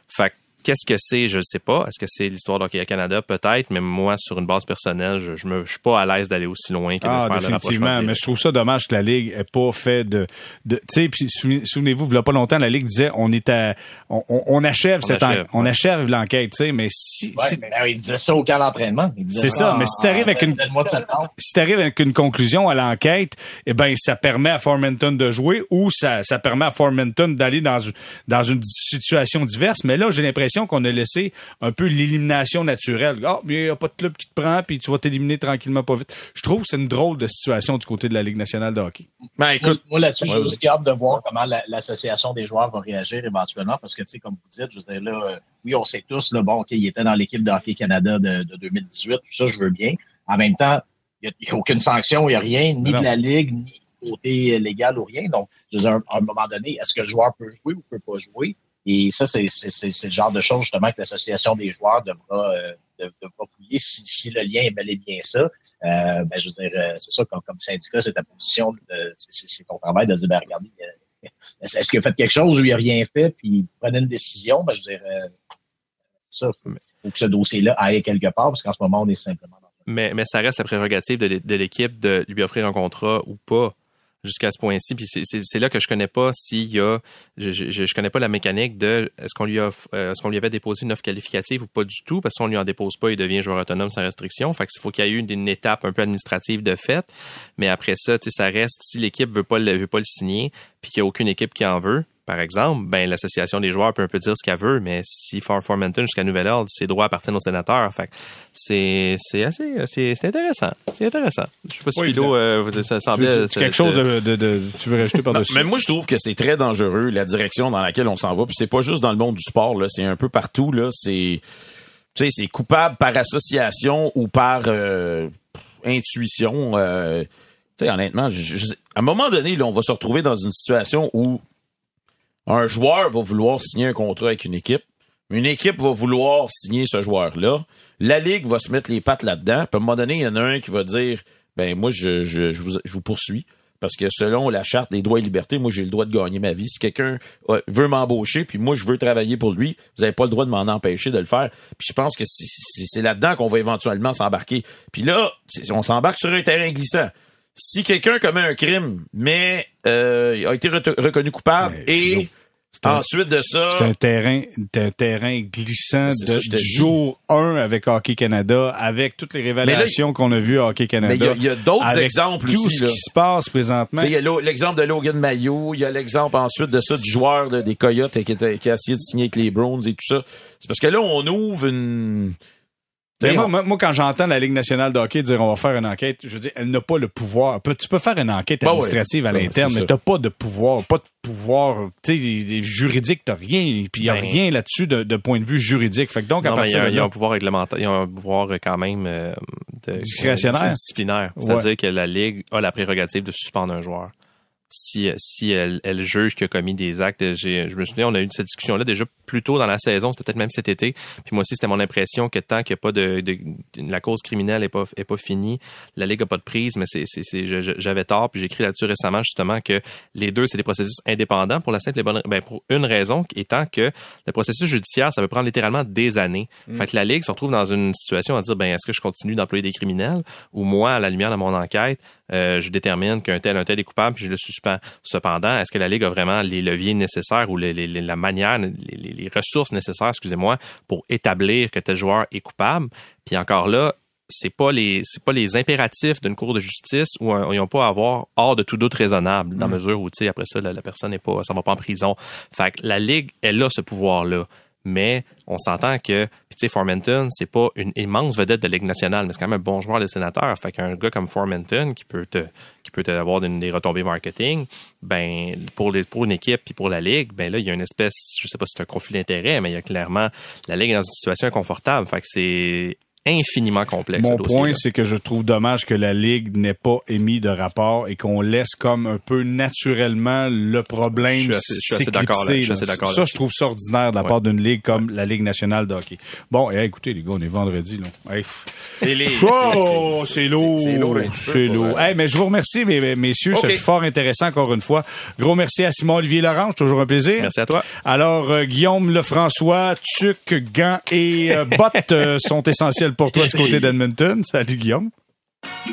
Fait que Qu'est-ce que c'est? Je ne sais pas. Est-ce que c'est l'histoire d'Hockey Canada? Peut-être, mais moi, sur une base personnelle, je, je suis pas à l'aise d'aller aussi loin que de Ah, faire définitivement. Mais je trouve ça dommage que la Ligue ait pas fait de, de tu sais, souvenez-vous, il y a pas longtemps, la Ligue disait, on est à, on, on- on achève On cette, achève, en- on achève l'enquête, tu sais, mais si, Ouais, si, mais, ben, il disait ça au camp d'entraînement. C'est ça, mais si t'arrives avec une- Le mois de septembre. si tu arrives avec une conclusion à l'enquête, eh ben ça permet à Formenton de jouer ou ça, ça permet à Formenton d'aller dans, une- dans une situation diverse. Mais là, j'ai l'impression qu'on a laissé un peu l'élimination naturelle. Ah, mais il n'y a pas de club qui te prend, puis tu vas t'éliminer tranquillement pas vite. Je trouve que c'est une drôle de situation du côté de la Ligue nationale de hockey. Ben, Moi, écoute, moi, là-dessus, Ouais, je suis aussi hâte de voir comment la- l'association des joueurs va réagir éventuellement, parce que, tu sais, comme vous dites, je veux dire, là, euh, oui, on sait tous, là, bon, OK, il était dans l'équipe de Hockey Canada de, de 2018, tout ça, je veux bien. En même temps, il n'y a, aucune sanction, il n'y a rien, ni Non. de la Ligue, ni du côté légal ou rien. Donc, je veux dire, à un moment donné, est-ce que le joueur peut jouer ou peut pas jouer? Et ça, c'est le genre de choses, justement, que l'association des joueurs devra, euh, dev- devra fouiller si, si le lien est bel et bien ça. Euh, ben, je veux dire, euh, c'est ça, comme, comme syndicat, c'est ta position, c'est- ton travail de dire, ben, regardez, euh, est-ce qu'il a fait quelque chose ou il a rien fait, puis prenez une décision, ben, je veux dire, euh, ça, faut, faut que ce dossier-là aille quelque part, parce qu'en ce moment, on est simplement dans Mais, mais ça reste la prérogative de l'équipe de lui offrir un contrat ou pas jusqu'à ce point-ci. Puis c'est- là que je connais pas s'il y a, je, je, je connais pas la mécanique de est-ce qu'on lui a, euh, est-ce qu'on lui avait déposé une offre qualificative ou pas du tout, parce qu'on lui en dépose pas, il devient joueur autonome sans restriction. Fait qu'il faut qu'il y ait eu une, une étape un peu administrative de fait. Mais après ça, tu sais, ça reste si l'équipe veut pas le, veut pas le signer, puis qu'il y a aucune équipe qui en veut. Par exemple, ben l'association des joueurs peut un peu dire ce qu'elle veut, mais si Far Formanton jusqu'à nouvel ordre, ses droits appartiennent aux sénateurs. Fait c'est c'est assez c'est c'est intéressant. C'est intéressant. Je sais pas si Oui, Philo euh, ça semblait C'est quelque chose de, de, de- tu veux rajouter Non, par-dessus? mais moi, je trouve que c'est très dangereux, la direction dans laquelle on s'en va. Puis c'est pas juste dans le monde du sport, là. C'est un peu partout, là. C'est, tu sais, c'est coupable par association ou par euh, intuition. euh, tu sais, honnêtement, je- je- à un moment donné, là, on va se retrouver dans une situation où un joueur va vouloir signer un contrat avec une équipe. Une équipe va vouloir signer ce joueur-là. La Ligue va se mettre les pattes là-dedans. Puis à un moment donné, il y en a un qui va dire Ben moi, je, je, je, vous, je vous poursuis. Parce que selon la charte des droits et libertés, moi j'ai le droit de gagner ma vie. Si quelqu'un euh, veut m'embaucher, puis moi je veux travailler pour lui, vous n'avez pas le droit de m'en empêcher de le faire. Puis je pense que c'est- là-dedans qu'on va éventuellement s'embarquer. Puis là, on s'embarque sur un terrain glissant. Si quelqu'un commet un crime, mais euh, a été re- reconnu coupable Mais, et ensuite de ça, C'est un terrain, un terrain glissant ça de, du jour 1 avec Hockey Canada, avec toutes les révélations qu'on a vues à Hockey Canada. Mais il y a- d'autres exemples tout aussi, ce là. qui se passe présentement. Tu sais, Il y a l'exemple de Logan Mayo, il y a l'exemple ensuite de ça du joueur des Coyotes qui, était- qui a essayé de signer avec les Browns et tout ça. C'est parce que là, on ouvre une... Moi, on- moi, moi, quand j'entends la Ligue nationale de hockey dire on va faire une enquête, je veux dire, elle n'a pas le pouvoir. Tu peux faire une enquête Bah ouais. administrative à Ouais, l'interne, mais t'as pas de pouvoir, pas de pouvoir, juridiques, t'as rien, puis il y a Ben. rien là-dessus de, de point de vue juridique. Fait que donc, à Non, y, partir il y a un pouvoir réglementaire, il y a un pouvoir quand même euh, de, Discrétionnaire. disciplinaire. C'est-à-dire que la Ligue a la prérogative de suspendre un joueur. Si, si elle, elle juge qu'il a commis des actes, j'ai- je me souviens, on a eu cette discussion-là déjà plus tôt dans la saison, c'était peut-être même cet été. Puis moi aussi, c'était mon impression que tant qu'il n'y a pas de, de- de- la cause criminelle est pas est pas finie, la ligue a pas de prise. Mais c'est j'avais tort. Puis j'ai écrit là-dessus récemment justement que les deux c'est des processus indépendants pour la simple et bonne ben pour une raison étant que le processus judiciaire ça peut prendre littéralement des années. Fait que la ligue se retrouve dans une situation à dire ben est-ce que je continue d'employer des criminels ou moi à la lumière de mon enquête euh, je détermine qu'un tel un tel est coupable puis je le suspends. Cependant, est-ce que la ligue a vraiment les leviers nécessaires ou les, les- les- la manière les, ressources nécessaires, excusez-moi, pour établir que tel joueur est coupable? Puis encore là, c'est pas les c'est pas les impératifs d'une cour de justice où ils n'ont pas à avoir hors de tout doute raisonnable dans mesure où tu sais après ça la, la personne n'est pas ça va pas en prison. Fait que la ligue elle a ce pouvoir là. Mais on s'entend que, tu sais, Formenton, c'est pas une immense vedette de la Ligue nationale, mais c'est quand même un bon joueur de sénateur. Fait qu'un gars comme Formenton qui peut te, qui peut te avoir des retombées marketing, ben, pour les, pour une équipe puis pour la Ligue, ben là, il y a une espèce, je sais pas si c'est un conflit d'intérêt, mais il y a clairement, la Ligue est dans une situation inconfortable. Fait que c'est infiniment complexe. Mon ce point, c'est que je trouve dommage que la Ligue n'ait pas émis de rapport et qu'on laisse comme un peu naturellement le problème Je suis assez- assez d'accord là, là. Ça, je trouve ça ordinaire de la Ouais. part d'une Ligue comme la Ligue nationale de hockey. Bon, eh, écoutez, les gars, on est vendredi, là. C'est les. Oh, c'est lourd. C'est lourd euh, Hey, mais je vous remercie, mes- mes- messieurs. C'est fort intéressant encore une fois. Gros merci à Simon-Olivier Laurent. C'est toujours un plaisir. Merci à toi. Alors, euh, Guillaume Lefrançois, Tuc, gants et euh, bottes euh, sont essentiels pour toi du côté d'Edmonton. Salut, Guillaume.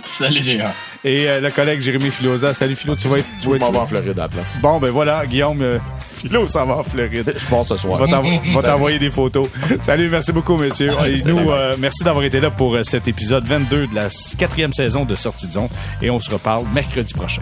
Salut, Gérard. Et euh, le collègue Jérémy Filosa. Salut, Philo. Tu vas être... tu vas Je être- m'en vais en Floride à la place. Bon, ben voilà, Guillaume. euh, Philo s'en va en Floride. Je pars ce soir. Va t'envo- va t'envoyer des photos. Salut, merci beaucoup, messieurs. Et nous, euh, merci d'avoir été là pour euh, cet épisode 22 de la quatrième saison de Sortie de zone. Et on se reparle mercredi prochain.